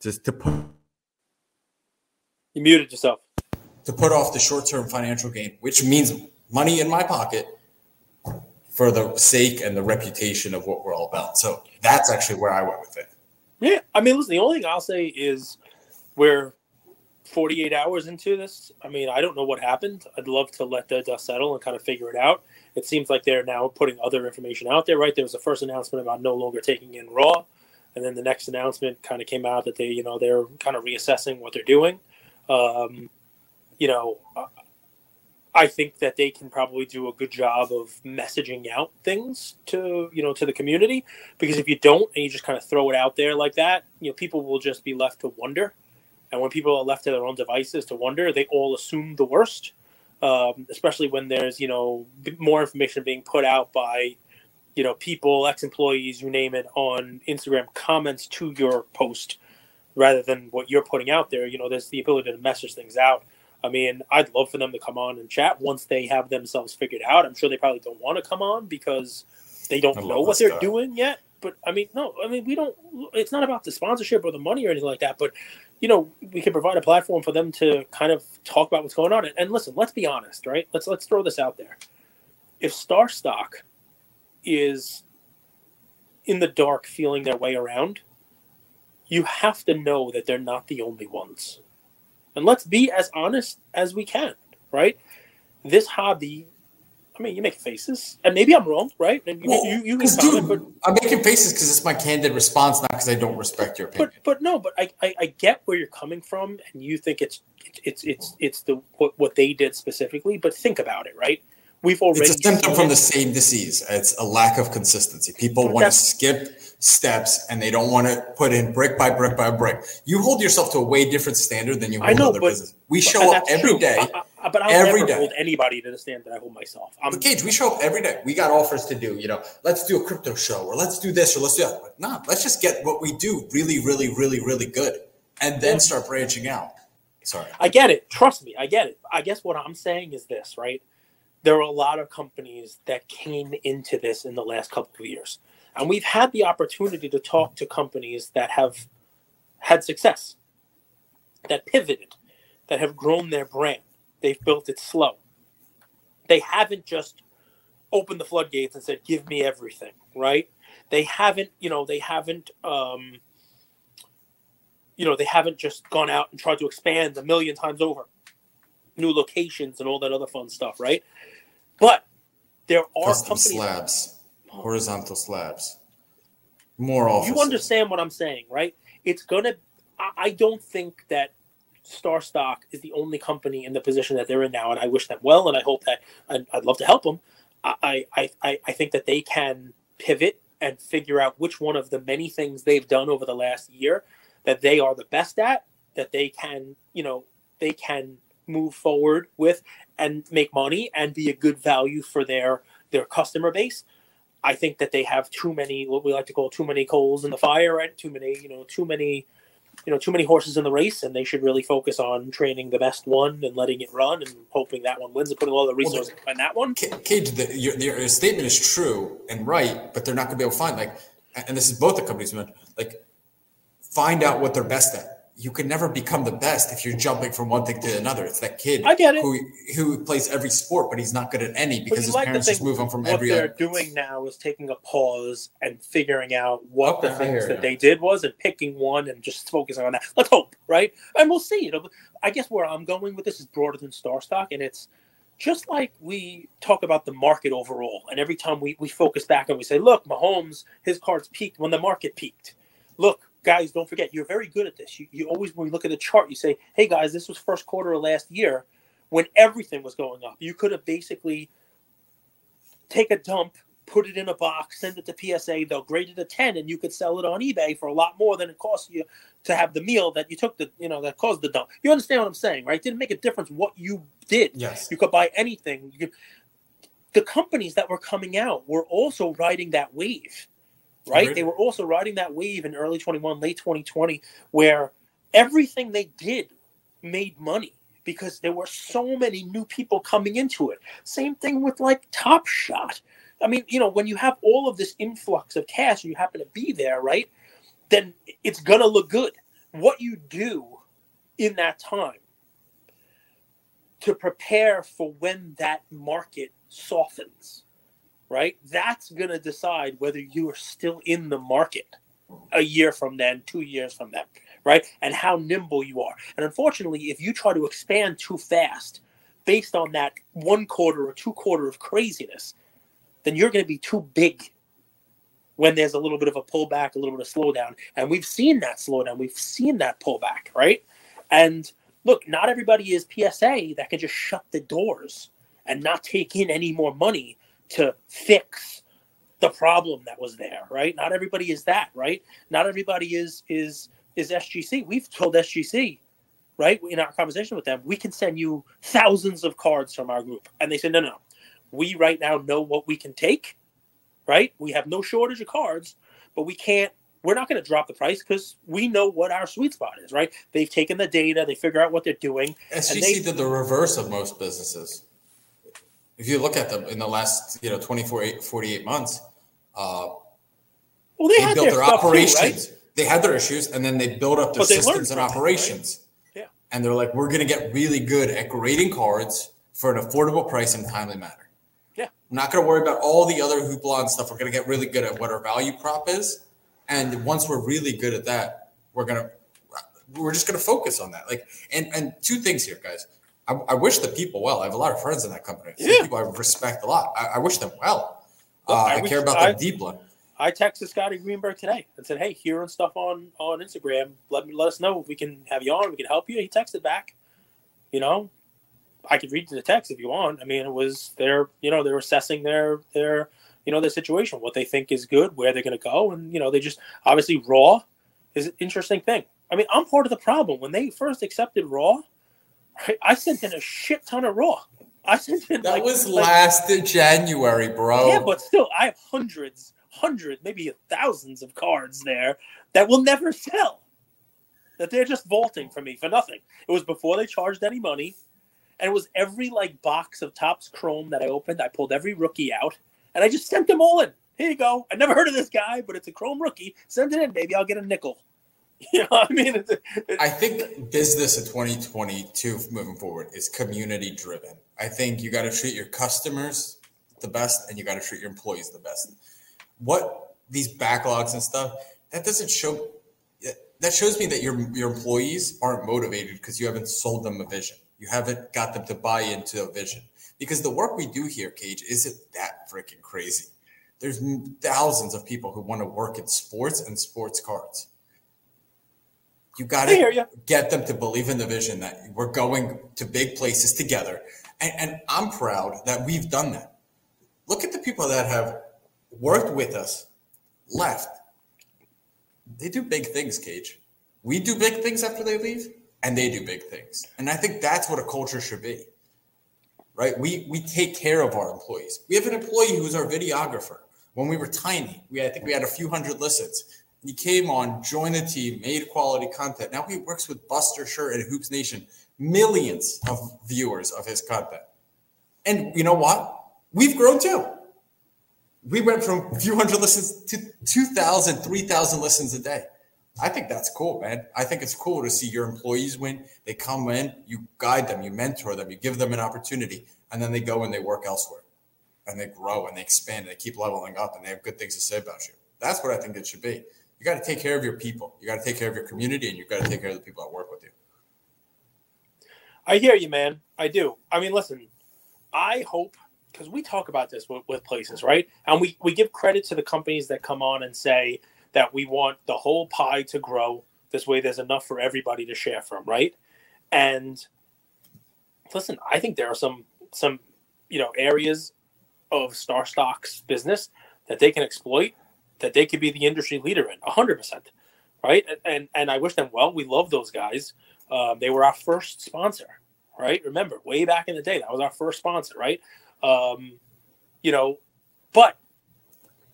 just to put you muted yourself. To put off the short term financial gain, which means money in my pocket for the sake and the reputation of what we're all about. So that's actually where I went with it. Yeah. I mean, listen, the only thing I'll say is we're 48 hours into this. I mean, I don't know what happened. I'd love to let the dust settle and kind of figure it out. It seems like they're now putting other information out there, right? There was the first announcement about no longer taking in Raw. And then the next announcement kind of came out that they, you know, they're kind of reassessing what they're doing. Um, you know, I think that they can probably do a good job of messaging out things to you know to the community because if you don't and you just kind of throw it out there like that, you know, people will just be left to wonder. And when people are left to their own devices to wonder, they all assume the worst. Um, especially when there's you know more information being put out by you know people, ex-employees, you name it, on Instagram comments to your post rather than what you're putting out there. You know, there's the ability to message things out. I mean, I'd love for them to come on and chat once they have themselves figured out. I'm sure they probably don't want to come on because they don't know what they're guy. doing yet. But I mean, no, I mean, we don't. It's not about the sponsorship or the money or anything like that. But you know, we can provide a platform for them to kind of talk about what's going on. And, listen, let's be honest, right? Let's let's throw this out there. If Star Stock is in the dark, feeling their way around, you have to know that they're not the only ones. And let's be as honest as we can, right? This hobby, I mean, you make faces, and maybe I'm wrong, right? And you, well, you, you, you dude, but, I'm making faces because it's my candid response, not because I don't respect your opinion. But, but no, but I, I, I, get where you're coming from, and you think it's it's it's it's the what, what they did specifically. But think about it, right? We've already it's a symptom from the same disease. It's a lack of consistency. People want to skip steps and they don't want to put in brick by brick by brick. You hold yourself to a way different standard than you hold know, other but, business. We show up every true. day. I, Uh, but I'll every never day. hold anybody to the standard that I hold myself. I'm, but Cage, we show up every day. We got offers to do. You know, let's do a crypto show or let's do this or let's do that. But nah, let's just get what we do really, really, really, really good, and then start branching out. Sorry, I get it. Trust me, I get it. I guess what I'm saying is this, right? There are a lot of companies that came into this in the last couple of years and we've had the opportunity to talk to companies that have had success, that pivoted, that have grown their brand. They've built it slow. They haven't just opened the floodgates and said, "Give me everything." Right? They haven't, you know, they haven't, um, you know, they haven't just gone out and tried to expand a million times over, new locations and all that other fun stuff. Right? But there are Custom companies. Slabs horizontal slabs. More offices. You understand what I'm saying, right? It's gonna. I don't think that Star Stock is the only company in the position that they're in now, and I wish them well, and I hope that I'd, I'd love to help them. I, I, I, I think that they can pivot and figure out which one of the many things they've done over the last year that they are the best at, that they can, you know, they can move forward with and make money and be a good value for their their customer base. I think that they have too many what we like to call too many coals in the fire, right? Too many, you know, too many, you know, too many horses in the race, and they should really focus on training the best one and letting it run and hoping that one wins and putting all the resources well, that one. Cage, the, your, your, statement is true and right, but they're not going to be able to find like, and this is both the companies like, find out what they're best at you can never become the best if you're jumping from one thing to another. It's that kid I get it. who who plays every sport, but he's not good at any because his like parents just move him from what every. What they're other. doing now is taking a pause and figuring out what the things that they did was, and picking one and just focusing on that. Let's hope, right? And we'll see. It'll, I guess where I'm going with this is broader than Star Stock, and it's just like we talk about the market overall. And every time we we focus back and we say, look, Mahomes, his cards peaked when the market peaked. Look, guys, don't forget, you're very good at this. You, you always, when you look at the chart, you say, hey, guys, this was first quarter of last year when everything was going up. You could have basically take a dump, put it in a box, send it to PSA, they'll grade it a 10 and you could sell it on eBay for a lot more than it costs you to have the meal that you took the, you know, that caused the dump. You understand what I'm saying, right? It didn't make a difference what you did. Yes. You could buy anything. You could, the companies that were coming out were also riding that wave, right? They were also riding that wave in early 21, late 2020, where everything they did made money because there were so many new people coming into it. Same thing with like Top Shot. I mean, you know, when you have all of this influx of cash and you happen to be there, right? Then it's going to look good. What you do in that time to prepare for when that market softens, right? That's going to decide whether you are still in the market a year from then, two years from then, right? And how nimble you are. And unfortunately, if you try to expand too fast based on that one quarter or two quarter of craziness, then you're going to be too big when there's a little bit of a pullback, a little bit of slowdown. And we've seen that slowdown. We've seen that pullback, right? And look, not everybody is PSA that can just shut the doors and not take in any more money to fix the problem that was there, right? Not everybody is that, right? Not everybody is is is SGC. We've told SGC, right, in our conversation with them, we can send you thousands of cards from our group, and they said, no, no, we right now know what we can take, right? We have no shortage of cards, but we can't. We're not going to drop the price because we know what our sweet spot is, right? They've taken the data, they figure out what they're doing. SGC they, did the reverse of most businesses if you look at them in the last you know 24 48 months uh, well, they, they built their, operations too, right? they had their issues and then they built up their systems and operations right? yeah. And they're like we're going to get really good at grading cards for an affordable price and timely manner. Yeah. I'm not going to worry about all the other hoopla and stuff. We're going to get really good at what our value prop is. And once we're really good at that we're going to we're just going to focus on that. Like and and two things here guys I, I, wish the people well. I have a lot of friends in that company. Some yeah. people I respect a lot. I, I wish them well. Uh, I, I care about them deeply. I texted Scotty Greenberg today and said, "Hey, hearing stuff on on Instagram. Let me let us know if we can have you on. We can help you." He texted back. You know, I could read the text if you want. I mean, it was they're you know they're assessing their their you know their situation, what they think is good, where they're going to go, and you know they just obviously Raw is an interesting thing. I mean, I'm part of the problem when they first accepted Raw. I sent in a shit ton of raw. I sent in that like, was like, last January, bro. Yeah, but still, I have hundreds, hundreds, maybe thousands of cards there that will never sell. That they're just vaulting for me for nothing. It was before they charged any money, and it was every like box of Topps Chrome that I opened. I pulled every rookie out, and I just sent them all in. Here you go. I never heard of this guy, but it's a Chrome rookie. Send it in, baby. I'll get a nickel. You know I mean? I think business in 2022 moving forward is community driven. I think you got to treat your customers the best and you got to treat your employees the best. What these backlogs and stuff, that doesn't show that shows me that your your employees aren't motivated because you haven't sold them a vision. You haven't got them to buy into a vision. Because the work we do here, Cage, isn't that freaking crazy. There's thousands of people who want to work in sports and sports cards you got to get them to believe in the vision that we're going to big places together. And, and I'm proud that we've done that. Look at the people that have worked with us, left. They do big things, Cage. We do big things after they leave, and they do big things. And I think that's what a culture should be. Right? We we take care of our employees. We have an employee who's our videographer. When we were tiny, we I think we had a few hundred listens. He came on, joined the team, made quality content. Now he works with Buster Shirt and Hoops Nation, millions of viewers of his content. And you know what? We've grown too. We went from a few hundred listens to 2,000, 3,000 listens a day. I think that's cool, man. I think it's cool to see your employees win. They come in, you guide them, you mentor them, you give them an opportunity, and then they go and they work elsewhere and they grow and they expand and they keep leveling up and they have good things to say about you. That's what I think it should be you got to take care of your people. You got to take care of your community, and you got to take care of the people that work with you. I hear you, man. I do. I mean, listen, I hope because we talk about this with, with, places, right? And we we give credit to the companies that come on and say that we want the whole pie to grow. This way, there's enough for everybody to share from, right? And listen, I think there are some some you know areas of Star Stock's business that they can exploit, that they could be the industry leader in, hundred percent, right? And and I wish them well. We love those guys. Um, they were our first sponsor, right? Remember, way back in the day, that was our first sponsor, right? Um, you know, but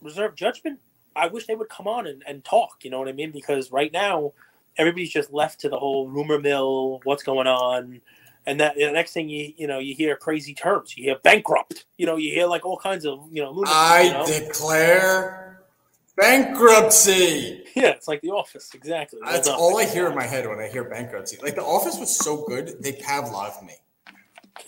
reserve judgment. I wish they would come on and, and talk. You know what I mean? Because right now, everybody's just left to the whole rumor mill. What's going on? and that the next thing you you know you hear crazy terms you hear bankrupt you know you hear like all kinds of you know i you know? declare bankruptcy yeah it's like the office exactly well that's done. all i hear in my head when i hear bankruptcy like the office was so good they pavlov me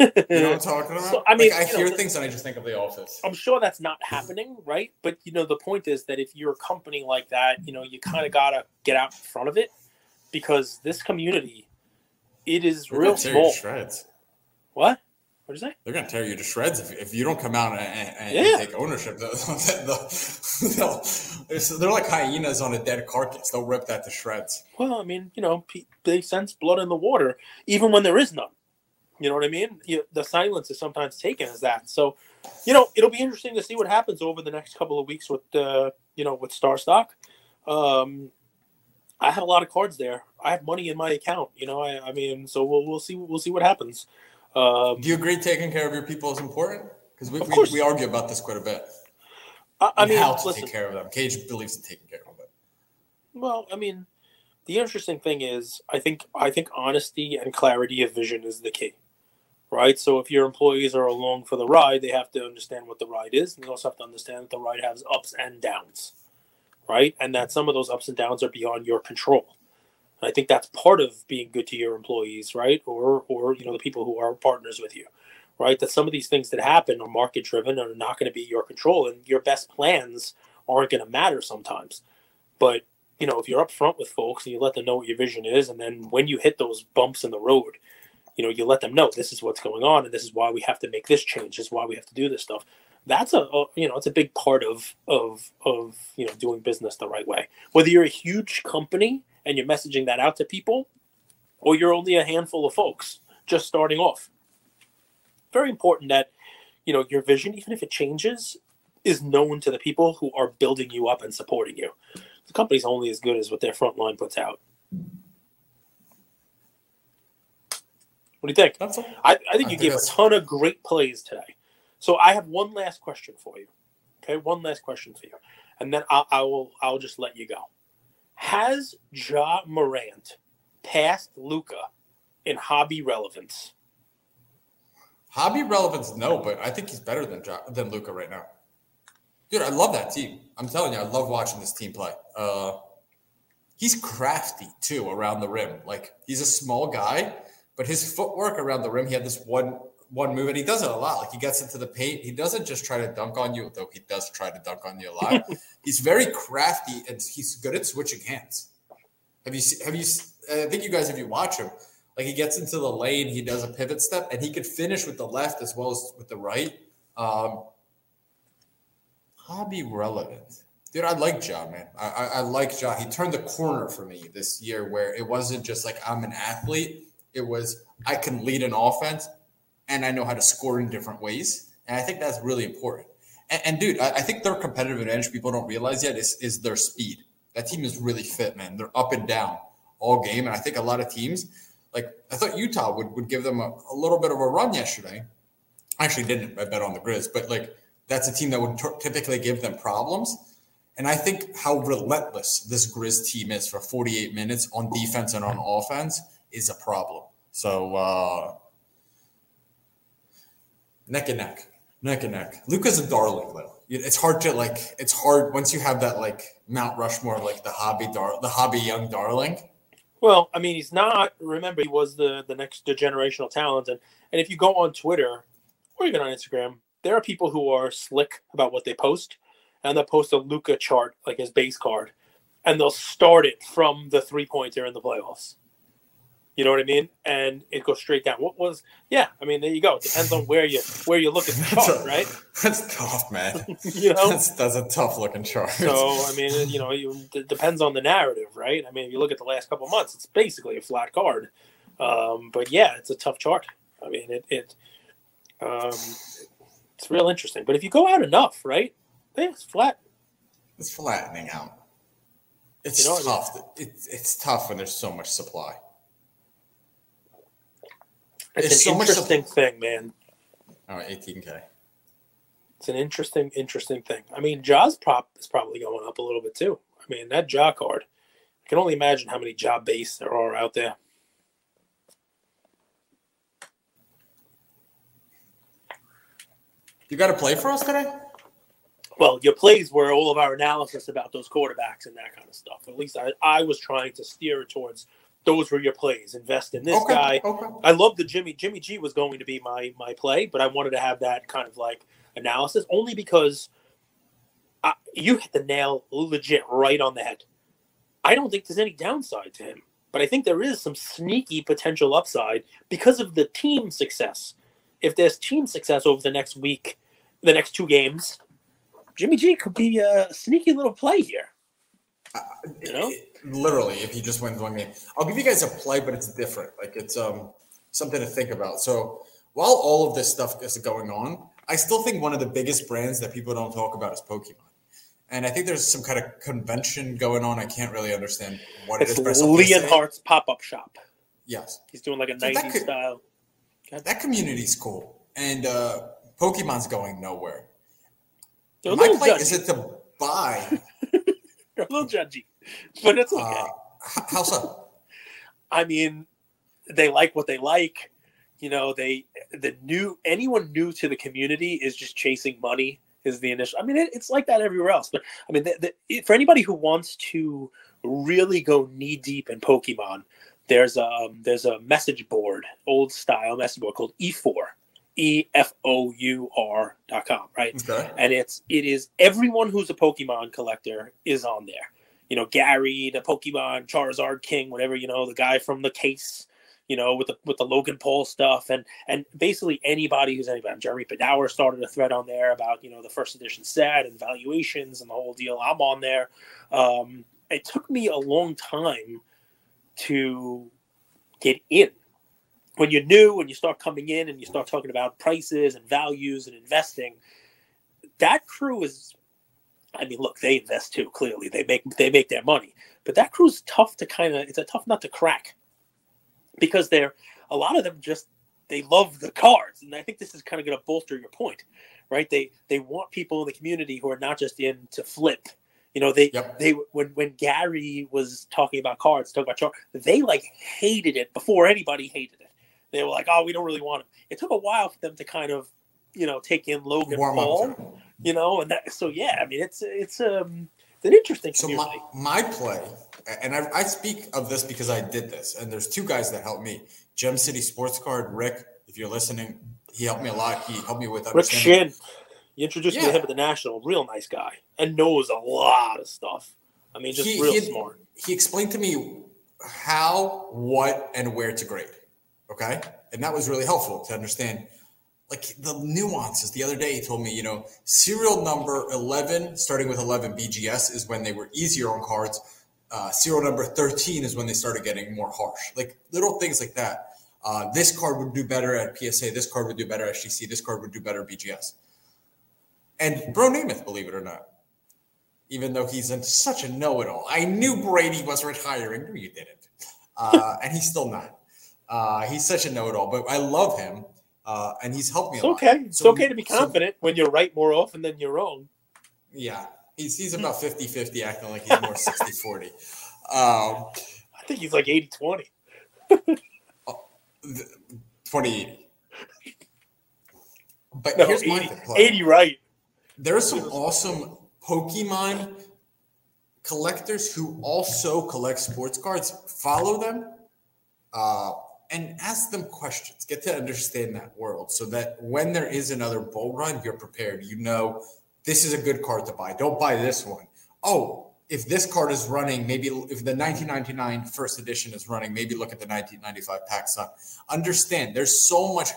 you know what i'm talking about so, i mean like, i hear know, things and i just think of the office i'm sure that's not happening right but you know the point is that if you're a company like that you know you kind of gotta get out in front of it because this community it is real small. Shreds. What? What did you say? They're going to tear you to shreds if, if you don't come out and, and, yeah. take ownership. they're like hyenas on a dead carcass. They'll rip that to shreds. Well, I mean, you know, they sense blood in the water, even when there is none. You know what I mean? You, the silence is sometimes taken as that. So, you know, it'll be interesting to see what happens over the next couple of weeks with, uh, you know, with Star Stock. Um, I have a lot of cards there. I have money in my account. You know, I, I mean, so we'll we'll see we'll see what happens. Um, Do you agree taking care of your people is important? Because we, we, we, argue about this quite a bit. I, I mean, how to listen, take care of them. Cage believes in taking care of them. Well, I mean, the interesting thing is, I think I think honesty and clarity of vision is the key, right? So if your employees are along for the ride, they have to understand what the ride is, and they also have to understand that the ride has ups and downs right? And that some of those ups and downs are beyond your control. I think that's part of being good to your employees, right? Or or you know the people who are partners with you, right? That some of these things that happen are market driven and are not going to be your control, and your best plans aren't going to matter sometimes. But you know if you're upfront with folks and you let them know what your vision is, and then when you hit those bumps in the road, you know you let them know this is what's going on and this is why we have to make this change. This is why we have to do this stuff that's a, a, you know it's a big part of of of you know doing business the right way whether you're a huge company and you're messaging that out to people or you're only a handful of folks just starting off. Very important that you know your vision even if it changes is known to the people who are building you up and supporting you. The company's only as good as what their front line puts out. What do you think? I, I think you gave a ton of great plays today. So I have one last question for you. Okay, one last question for you, and then I'll, I will I'll just let you go. Has Ja Morant passed Luka in hobby relevance? Hobby relevance, no, but I think he's better than ja, than Luka right now. Dude, I love that team. I'm telling you, I love watching this team play. Uh, he's crafty too around the rim. Like he's a small guy, but his footwork around the rim. He had this one one move, and he does it a lot. Like he gets into the paint. He doesn't just try to dunk on you, though he does try to dunk on you a lot. he's very crafty and he's good at switching hands. Have you have you? I think you guys, if you watch him, like he gets into the lane, he does a pivot step, and he could finish with the left as well as with the right. Um, hobby relevant. Dude, I like Ja, man. I, I, I like Ja. He turned the corner for me this year where it wasn't just like I'm an athlete. It was I can lead an offense and I know how to score in different ways. And I think that's really important. And, and dude, I, I, think their competitive advantage people don't realize yet is, is their speed. That team is really fit, man. They're up and down all game. And I think a lot of teams, like I thought Utah would, would give them a, a little bit of a run yesterday. I actually didn't. I bet on the Grizz, but like that's a team that would t- typically give them problems. And I think how relentless this Grizz team is for 48 minutes on defense and on offense is a problem. So uh, neck and neck, neck and neck. Luka's a darling though. It's hard to like. It's hard once you have that like Mount Rushmore, like the hobby dar, the hobby young darling. Well, I mean, he's not. Remember, he was the the next generational talent, and and if you go on Twitter or even on Instagram, there are people who are slick about what they post, and they'll post a Luka chart like his base card, and they'll start it from the three pointer in the playoffs. You know what I mean? And it goes straight down. What was? Yeah, I mean, there you go. It depends on where you where you look at the chart, a, right? That's tough, man. you know, that's, that's a tough looking chart. So I mean, you know, you, it depends on the narrative, right? I mean, if you look at the last couple months, it's basically a flat card. Um, but yeah, it's a tough chart. I mean, it it um, It's real interesting. But if you go out enough, right? Yeah, it's flat. It's flattening out. It's you know tough. I mean? It's it's tough when there's so much supply. It's an so interesting thing, man. All right, 18k. It's an interesting, interesting thing. I mean, Ja's prop is probably going up a little bit too. I mean, that Ja card. I can only imagine how many Ja base there are out there. You got to play for us today? Well, your plays were all of our analysis about those quarterbacks and that kind of stuff. At least I, I was trying to steer it towards those were your plays. Invest in this okay, guy. Okay. I love the Jimmy. Jimmy G was going to be my my play, but I wanted to have that kind of like analysis only because I, you hit the nail legit right on the head. I don't think there's any downside to him, but I think there is some sneaky potential upside because of the team success. If there's team success over the next week, the next two games, Jimmy G could be a sneaky little play here. You know, it, literally, if he just wins one game, I'll give you guys a play, but it's different. Like it's um something to think about. So while all of this stuff is going on, I still think one of the biggest brands that people don't talk about is Pokemon. And I think there's some kind of convention going on. I can't really understand what it's it is. Leonhart's pop up shop. Yes, he's doing like a so 90s that could, style. That community's cool, and uh, Pokemon's going nowhere. They're My play is it to buy. You're a little judgy, but it's okay. Uh, how so? I mean, they like what they like. You know, they the new anyone new to the community is just chasing money. Is the initial? I mean, it, it's like that everywhere else. But I mean, the, the, for anybody who wants to really go knee deep in Pokemon, there's a um, there's a message board, old style message board called E4 E F O U R dot com, right? Okay. And it's it is everyone who's a Pokemon collector is on there. You know, Gary, the Pokemon Charizard King, whatever, you know, the guy from the case, you know, with the with the Logan Paul stuff and and basically anybody who's anybody. Jeremy Padawer started a thread on there about, you know, the first edition set and valuations and the whole deal. I'm on there. Um, it took me a long time to get in when you're new and you start coming in and you start talking about prices and values and investing, that crew is I mean, look, they invest too, clearly. They make they make their money. But that crew's tough to kind of it's a tough nut to crack. Because they're a lot of them just they love the cards. And I think this is kind of gonna bolster your point, right? They they want people in the community who are not just in to flip. You know, they yep. they when when Gary was talking about cards, talking about chart, they like hated it before anybody hated it they were like, "Oh, we don't really want him." It took a while for them to kind of, you know, take in Logan Warm Paul, you know, and that. So yeah, I mean, it's it's um it's an interesting. So my, my play, and I, I speak of this because I did this, and there's two guys that helped me: Gem City Sports Card, Rick. If you're listening, he helped me a lot. He helped me with Rick Shin. You introduced yeah. me to him at the National. Real nice guy, and knows a lot of stuff. I mean, just he, real he, smart. He explained to me how, what, and where to grade. Okay. And that was really helpful to understand like the nuances. The other day, he told me, you know, serial number 11, starting with 11 BGS, is when they were easier on cards. Uh, serial number 13 is when they started getting more harsh. Like little things like that. Uh, this card would do better at PSA. This card would do better at SGC. This card would do better at BGS. And Bro Namath, believe it or not, even though he's in such a know-it-all, I knew Brady was retiring. No, you didn't, uh, and he's still not. Uh, he's such a know-it-all, but I love him, uh, and he's helped me. It's okay. It's okay to be confident so, when you're right more often than you're wrong. Yeah, he's he's about 50-50, acting like he's more 60-40. Um, I think he's like 80-20. 20 But no, here's 80, my 80 right. There are some awesome Pokemon collectors who also collect sports cards. Follow them uh, and ask them questions. Get to understand that world so that when there is another bull run, you're prepared. You know, this is a good card to buy. Don't buy this one. Oh, if this card is running, maybe if the 1999 first edition is running, maybe look at the 1995 pack sun. Understand there's so much,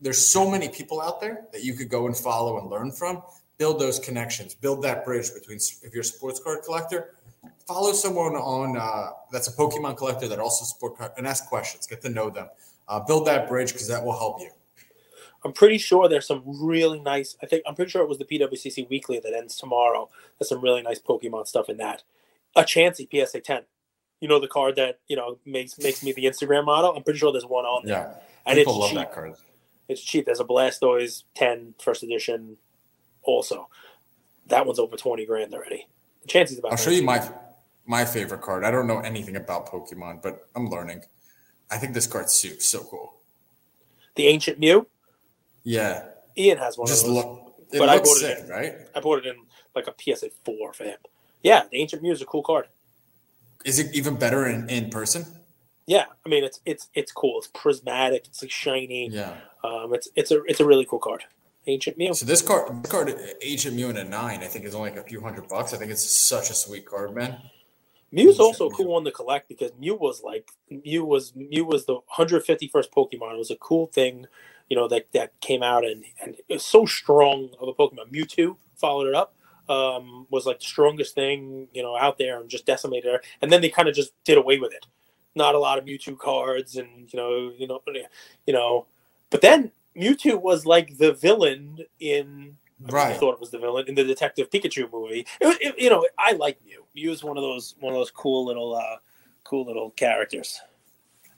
there's so many people out there that you could go and follow and learn from. Build those connections, build that bridge between if you're a sports card collector follow someone on uh, that's a Pokemon collector that also support and ask questions, get to know them, uh, build that bridge because that will help you. I'm pretty sure there's some really nice. I think I'm pretty sure it was the PWCC Weekly that ends tomorrow. There's some really nice Pokemon stuff in that. A Chansey PSA 10. You know the card that you know makes makes me the Instagram model. I'm pretty sure there's one on there. Yeah, and people it's love cheap. that card. It's cheap. There's a Blastoise 10 first edition, also. That one's over 20 grand already. The Chansey's about. I'll show you 19. my my favorite card. I don't know anything about Pokemon, but I'm learning. I think this card's so, so cool. the Ancient Mew. Yeah, Ian has one just of those. look. It But I bought sick, it in- right? I bought it in like a PSA 4 for him. Yeah, the Ancient Mew is a cool card. Is it even better in, in person? Yeah, I mean it's it's it's cool. It's prismatic. It's like shiny. Yeah. Um, it's it's a it's a really cool card. Ancient Mew. So this card, this card, Ancient Mew in a nine, I think is only like a few hundred bucks. I think it's such a sweet card, man. Mew's also Mew. cool one to collect because Mew was like Mew was Mew was the 151st Pokemon. It was a cool thing, you know, that that came out and and it was so strong of a Pokemon. Mewtwo followed it up. Um, was like the strongest thing, you know, out there and just decimated her. And then they kind of just did away with it. Not a lot of Mewtwo cards and you know, you know, you know. But then Mewtwo was like the villain in Right. I thought it was the villain in the Detective Pikachu movie. It, was- it, you know, I like Mew. Mew is one of those one of those cool little uh cool little characters.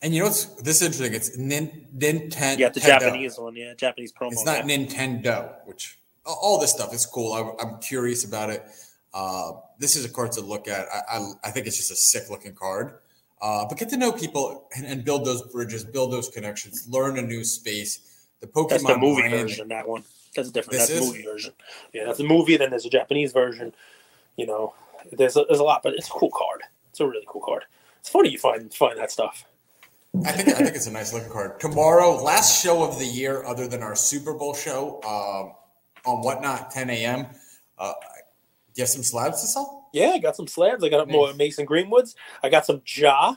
And you know what's this is interesting? It's nin, Nintendo. Got the Japanese one, yeah, Japanese promo. It's not yeah. Nintendo, which all- this stuff is cool. I, I'm curious about it. Uh, this is a card to look at. I, I, I think it's just a sick looking card. Uh, but get to know people and, and build those bridges, build those connections, learn a new space. The Pokemon That's the movie brand- version. That one. That's a different. This that's the is? movie version. Yeah, that's a movie. Then there's a Japanese version. You know, there's a, there's a lot, but it's a cool card. It's a really cool card. It's funny you find find that stuff. I think I think it's a nice looking card. Tomorrow, last show of the year, other than our Super Bowl show um, on whatnot, 10 a.m. Uh, do you have some slabs to sell? Yeah, I got some slabs. I got more Mason Greenwoods. I got some Ja.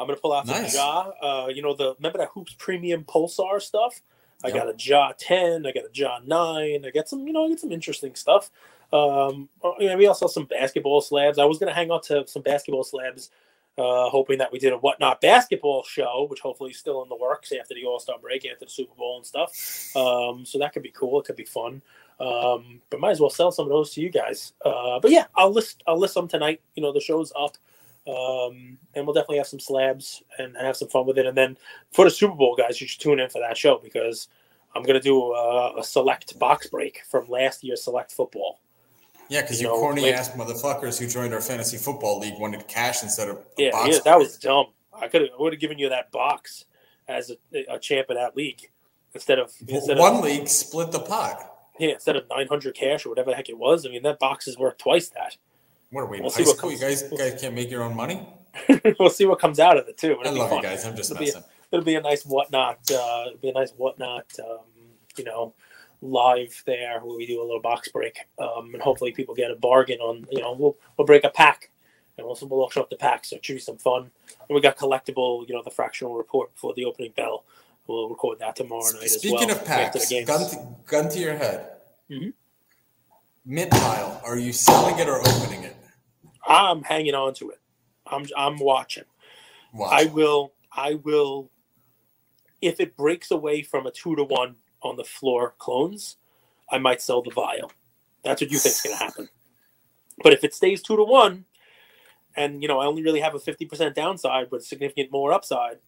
I'm gonna pull out some Nice. Ja. Uh, you know the remember that hoops premium pulsar stuff. I Yep. got a Ja ten. I got a Ja nine. I got some you know I got some interesting stuff. Um, uh, we also have some basketball slabs. I was gonna hang on to some basketball slabs, uh, hoping that we did a whatnot basketball show, which hopefully is still in the works after the All Star break, after the Super Bowl and stuff. Um, so that could be cool. It could be fun. Um, but might as well sell some of those to you guys. Uh, but yeah, I'll list I'll list them tonight. You know, the show's up, um, and we'll definitely have some slabs and have some fun with it. And then for the Super Bowl, guys, you should tune in for that show because I'm gonna do a, a select box break from last year's select football. Yeah, because You you, know, corny like- ass motherfuckers who joined our fantasy football league wanted cash instead of a Yeah, box. yeah, that was dumb. I could have would have given you that box as a, a champ of that league instead of instead one of league split the pot. yeah instead of 900 cash or whatever the heck it was. I mean, that box is worth twice that. What are we? We'll high see what school? You comes- guys, you guys can't make your own money. we'll see what comes out of it too. I It'll be love fun. you guys. I'm just It'll be- messing. it'll be a nice whatnot. Uh, it'll be a nice whatnot. Um, you know, live there where we do a little box break, um, and hopefully people get a bargain on. You know, we'll we'll break a pack, and we'll we'll show up the pack. So it should be some fun. And we got collectible. You know, the fractional report before the opening bell. We'll record that tomorrow night as well. Speaking of packs, gun to, gun to your head. Mhm. Mint vial. Are you selling it or opening it? I'm hanging on to it. I'm I'm watching. Watch. I will. I will. If it breaks away from a two to one on the floor clones, I might sell the vial. That's what you think's going to happen. But if it stays two to one, and you know I only really have a fifty percent downside but significant more upside,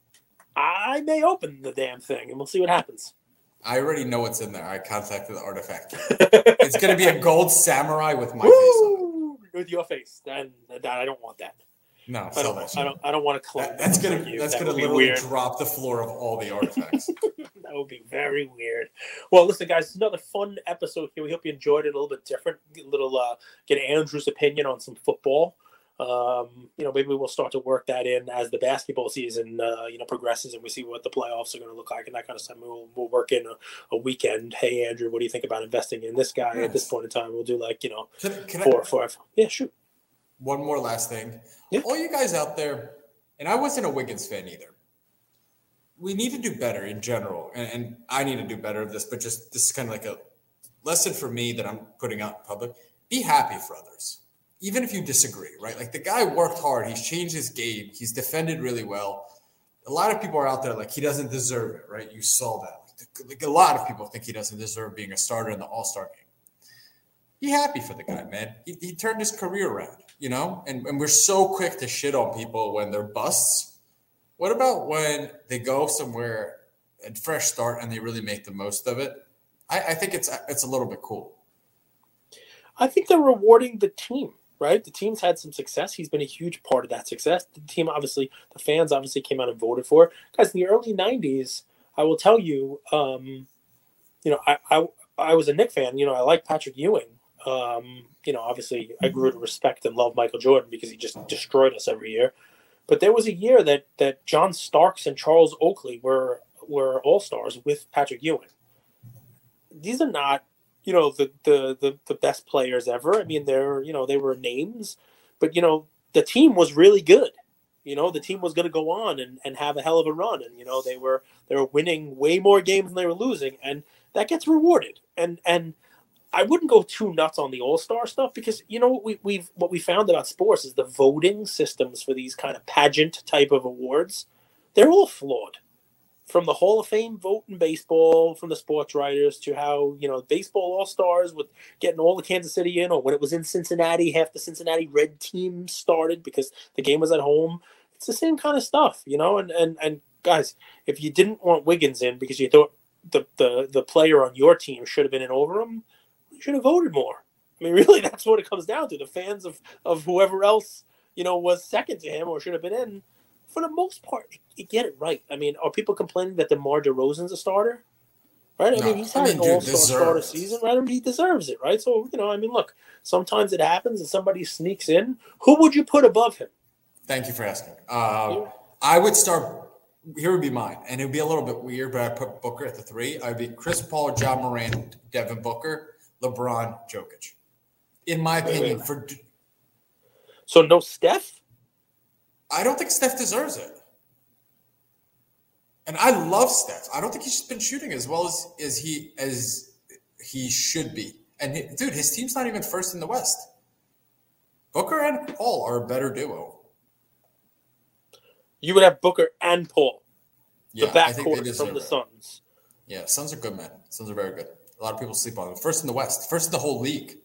I may open the damn thing and we'll see what happens. I already know what's in there. I contacted the artifact. It's going to be a gold samurai with my face on it. With your face. then that, I don't want that. No, I don't. I don't. I don't want to clone. That- that's gonna you. that's That gonna literally weird. drop the floor of all the artifacts. That would be very weird. Well, listen, guys, it's another fun episode here. We hope you enjoyed it a little bit different. Get a little uh, get Andrew's opinion on some football. Um, you know, maybe we'll start to work that in as the basketball season, uh, you know, progresses and we see what the playoffs are going to look like and that kind of stuff. We'll, we'll work in a, a weekend. Hey, Andrew, what do you think about investing in this guy at this point in time? We'll do like you know Can, can four I, or five. Yeah, shoot. one more last thing. Yeah. All you guys out there, and I wasn't a Wiggins fan either. We need to do better in general, and, and I need to do better of this. But just this is kind of like a lesson for me that I'm putting out in public. Be happy for others, even if you disagree. Right? Like the guy worked hard. He's changed his game. He's defended really well. A lot of people are out there like he doesn't deserve it. Right? You saw that. like a lot of people think he doesn't deserve being a starter in the All Star game. Be happy for the guy, man. He, he turned his career around, you know. And, and we're so quick to shit on people when they're busts. What about when they go somewhere and fresh start and they really make the most of it? I, I think it's it's a little bit cool. I think they're rewarding the team right? The team's had some success. He's been a huge part of that success. The team, obviously, the fans obviously came out and voted for. Guys, in the early '90s, I will tell you, um, you know, I, I I was a Knick fan. You know, I like Patrick Ewing. Um, you know, obviously, I grew to respect and love Michael Jordan because he just destroyed us every year. But there was a year that that John Starks and Charles Oakley were were all stars with Patrick Ewing. These are not you know the, the the the best players ever. I mean, they're you know they were names, but you know the team was really good. You know the team was going to go on and, and have a hell of a run, and you know they were they were winning way more games than they were losing, and that gets rewarded. And and I wouldn't go too nuts on the All Star stuff because you know what we we've what we found about sports is the voting systems for these kind of pageant type of awards, they're all flawed from the Hall of Fame vote in baseball, from the sports writers to how you know baseball all stars with getting all the Kansas City in, or when it was in Cincinnati, half the Cincinnati Red team started because the game was at home. It's the same kind of stuff, you know. And and and guys, if you didn't want Wiggins in because you thought the the the player on your team should have been in over him, you should have voted more. I mean, really, that's what it comes down to. The fans of of whoever else you know was second to him or should have been in for the most part, you get it right. I mean, are people complaining that DeMar DeRozan's a starter? Right? I no, mean, he's had I mean, an all-star starter season, right? I mean, he deserves it, right? So, you know, I mean, look, sometimes it happens and somebody sneaks in. Who would you put above him? Thank you for asking. Uh, I would start. Here would be mine, and it would be a little bit weird, but I put Booker at the three. I'd be Chris Paul, Ja Morant, Devin Booker, LeBron, Jokic. In my opinion, wait, wait. for so no Steph. I don't think Steph deserves it. And I love Steph. I don't think he's been shooting as well as, as he as he should be. And he, dude, his team's not even first in the West. Booker and Paul are a better duo. You would have Booker and Paul. Yeah, the backcourt from the Suns. Yeah, Suns are good, man. Suns are very good. A lot of people sleep on them. First in the West, first in the whole league.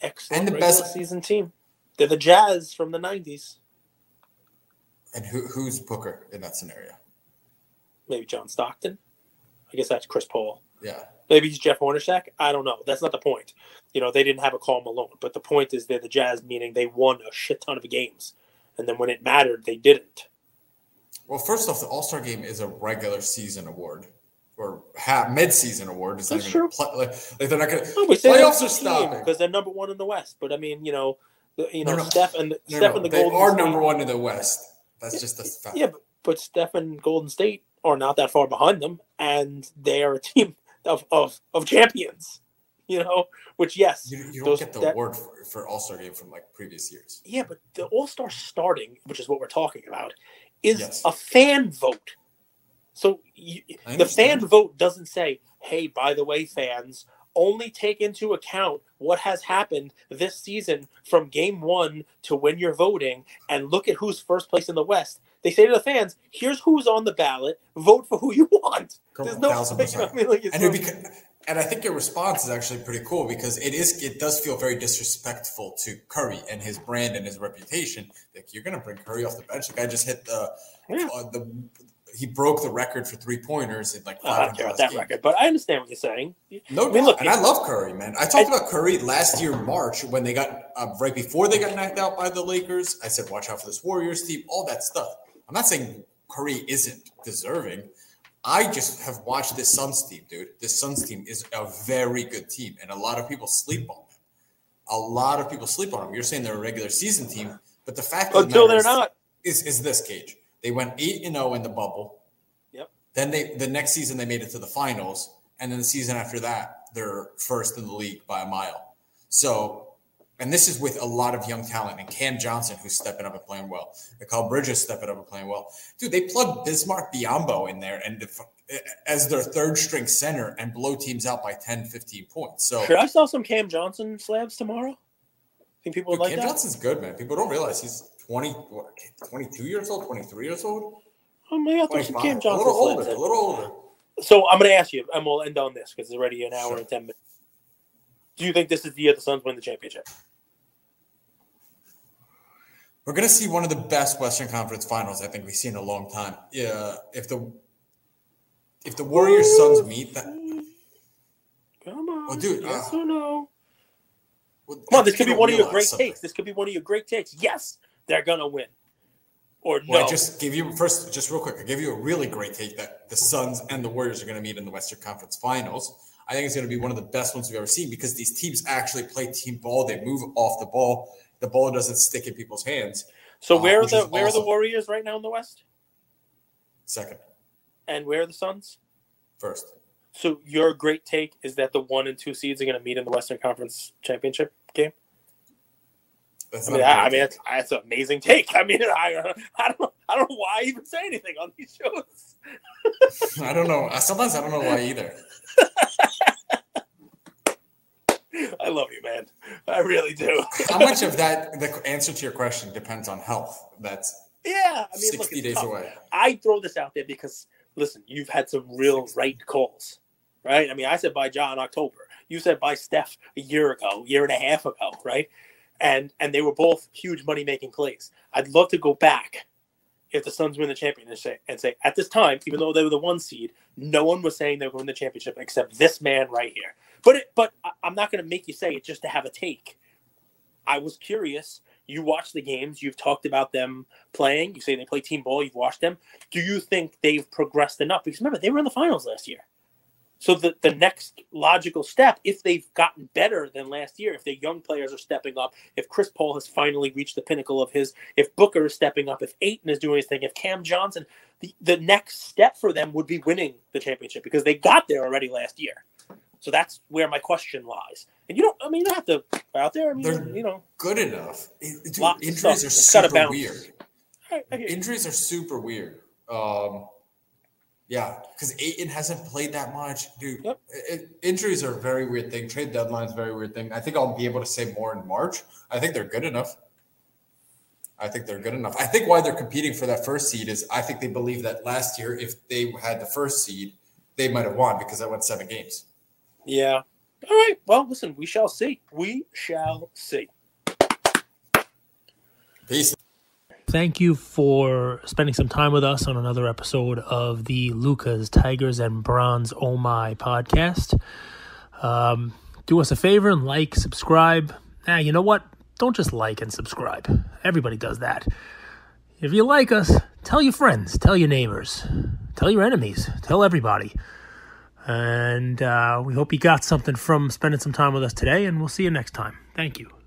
Excellent. And the best season team. They're the Jazz from the '90s. And who, who's Booker in that scenario? Maybe John Stockton. I guess that's Chris Paul. Yeah. Maybe he's Jeff Hornacek. I don't know. That's not the point. You know, they didn't have a Karl Malone, but the point is they're the Jazz, meaning they won a shit ton of games, and then when it mattered, they didn't. Well, first off, the All Star Game is a regular season award or half mid-season award. It's That's true. Play, like, like, they're not going to. No, playoffs are stopping because they're number one in the West. But I mean, you know, the, you know, no, no. Steph and no, Steph and the they Golden are number one in the West. That's just the fact. Yeah, but, but Steph and Golden State are not that far behind them, and they are a team of of, of champions. You know, which yes, you, you don't those, get the that, award for, for All Star game from like previous years. Yeah, but the All Star starting, which is what we're talking about, is yes. a fan vote. So you, the fan vote doesn't say, "Hey, by the way, fans, only take into account what has happened this season from game one to when you're voting and look at who's first place in the West. They say to the fans, here's who's on the ballot, vote for who you want. There's no, thousand percent. I mean, like, and, and I think your response is actually pretty cool because it is it does feel very disrespectful to Curry and his brand and his reputation. Like you're gonna bring Curry off the bench. The guy just hit the yeah. uh, the he broke the record for three pointers in like five. I don't care about that games. record, but I understand what you're saying. No, I mean, look, and I love Curry, man. I talked I, about Curry last year March when they got uh, right before they got knocked out by the Lakers. I said, watch out for this Warriors team, all that stuff. I'm not saying Curry isn't deserving. I just have watched this Suns team, dude. This Suns team is a very good team, and a lot of people sleep on them. A lot of people sleep on them. You're saying they're a regular season team, but the fact until they're not is is this cage. They went eight and zero oh in the bubble. Yep. Then they the next season they made it to the finals, and then the season after that they're first in the league by a mile. So, and this is with a lot of young talent and Cam Johnson who's stepping up and playing well. Mikal Bridges stepping up and playing well. Dude, they plugged Bismarck Biyombo in there and as their third string center and blow teams out by 10, 15 points. So sure, I saw some Cam Johnson slabs tomorrow. think people would like Cam that. Johnson's good, man. People don't realize he's 20, 22 years old, 23 years old. Oh, maybe I'll throw some Cam Johnson. A little older, a little older. So I'm going to ask you, and we'll end on this because it's already an hour sure. and ten minutes. Do you think this is the year the Suns win the championship? We're going to see one of the best Western Conference Finals I think we've seen in a long time. Yeah, if the if the Warriors Suns meet that. Come on, well, dude. Yes uh, or no? Well, Come on, this could be one of your great something. takes. This could be one of your great takes. Yes, they're gonna win. Or well, no. I just give you first, just real quick. I give you a really great take that the Suns and the Warriors are going to meet in the Western Conference Finals. I think it's going to be one of the best ones we've ever seen because these teams actually play team ball. They move off the ball. The ball doesn't stick in people's hands. So where uh, are the where awesome. are the Warriors right now in the West? Second. And where are the Suns? First. So your great take is that the one and two seeds are going to meet in the Western Conference Championship game. That's I mean, I, I mean that's, that's, an amazing take. I mean, I, I don't, I don't know why I even say anything on these shows. I don't know. Sometimes I don't know why either. I love you, man. I really do. How much of that, the answer to your question, depends on health? That's yeah. I mean, sixty look, days tough. away. I throw this out there because listen, you've had some real 60. right calls, right? I mean, I said by John October. You said buy Steph a year ago, year and a half ago, right? And and they were both huge money making plays. I'd love to go back if the Suns win the championship and say at this time, even though they were the one seed, no one was saying they were going to the championship except this man right here. But it, but I'm not going to make you say it just to have a take. I was curious. You watch the games. You've talked about them playing. You say they play team ball. You've watched them. Do you think they've progressed enough? Because remember, they were in the finals last year. So the, the next logical step, if they've gotten better than last year, if the young players are stepping up, if Chris Paul has finally reached the pinnacle of his, if Booker is stepping up, if Ayton is doing his thing, if Cam Johnson, the, the next step for them would be winning the championship because they got there already last year. So that's where my question lies. And you don't, I mean, you don't have to out there. I mean, They're you know, good enough. Dude, injuries are super weird. injuries are super weird. Um, yeah, because Ayton hasn't played that much, dude. Yep. It, injuries are a very weird thing. Trade deadline is a very weird thing. I think I'll be able to say more in March. I think they're good enough. I think they're good enough. I think why they're competing for that first seed is I think they believe that last year, if they had the first seed, they might have won because I went seven games. Yeah. All right. Well, listen, we shall see. We shall see. Peace. Thank you for spending some time with us on another episode of the Lucas, Tigers, and Bronze Oh My podcast. Um, do us a favor and like, subscribe. Now, you know what? Don't just like and subscribe. Everybody does that. If you like us, tell your friends, tell your neighbors, tell your enemies, tell everybody. And uh, we hope you got something from spending some time with us today, and we'll see you next time. Thank you.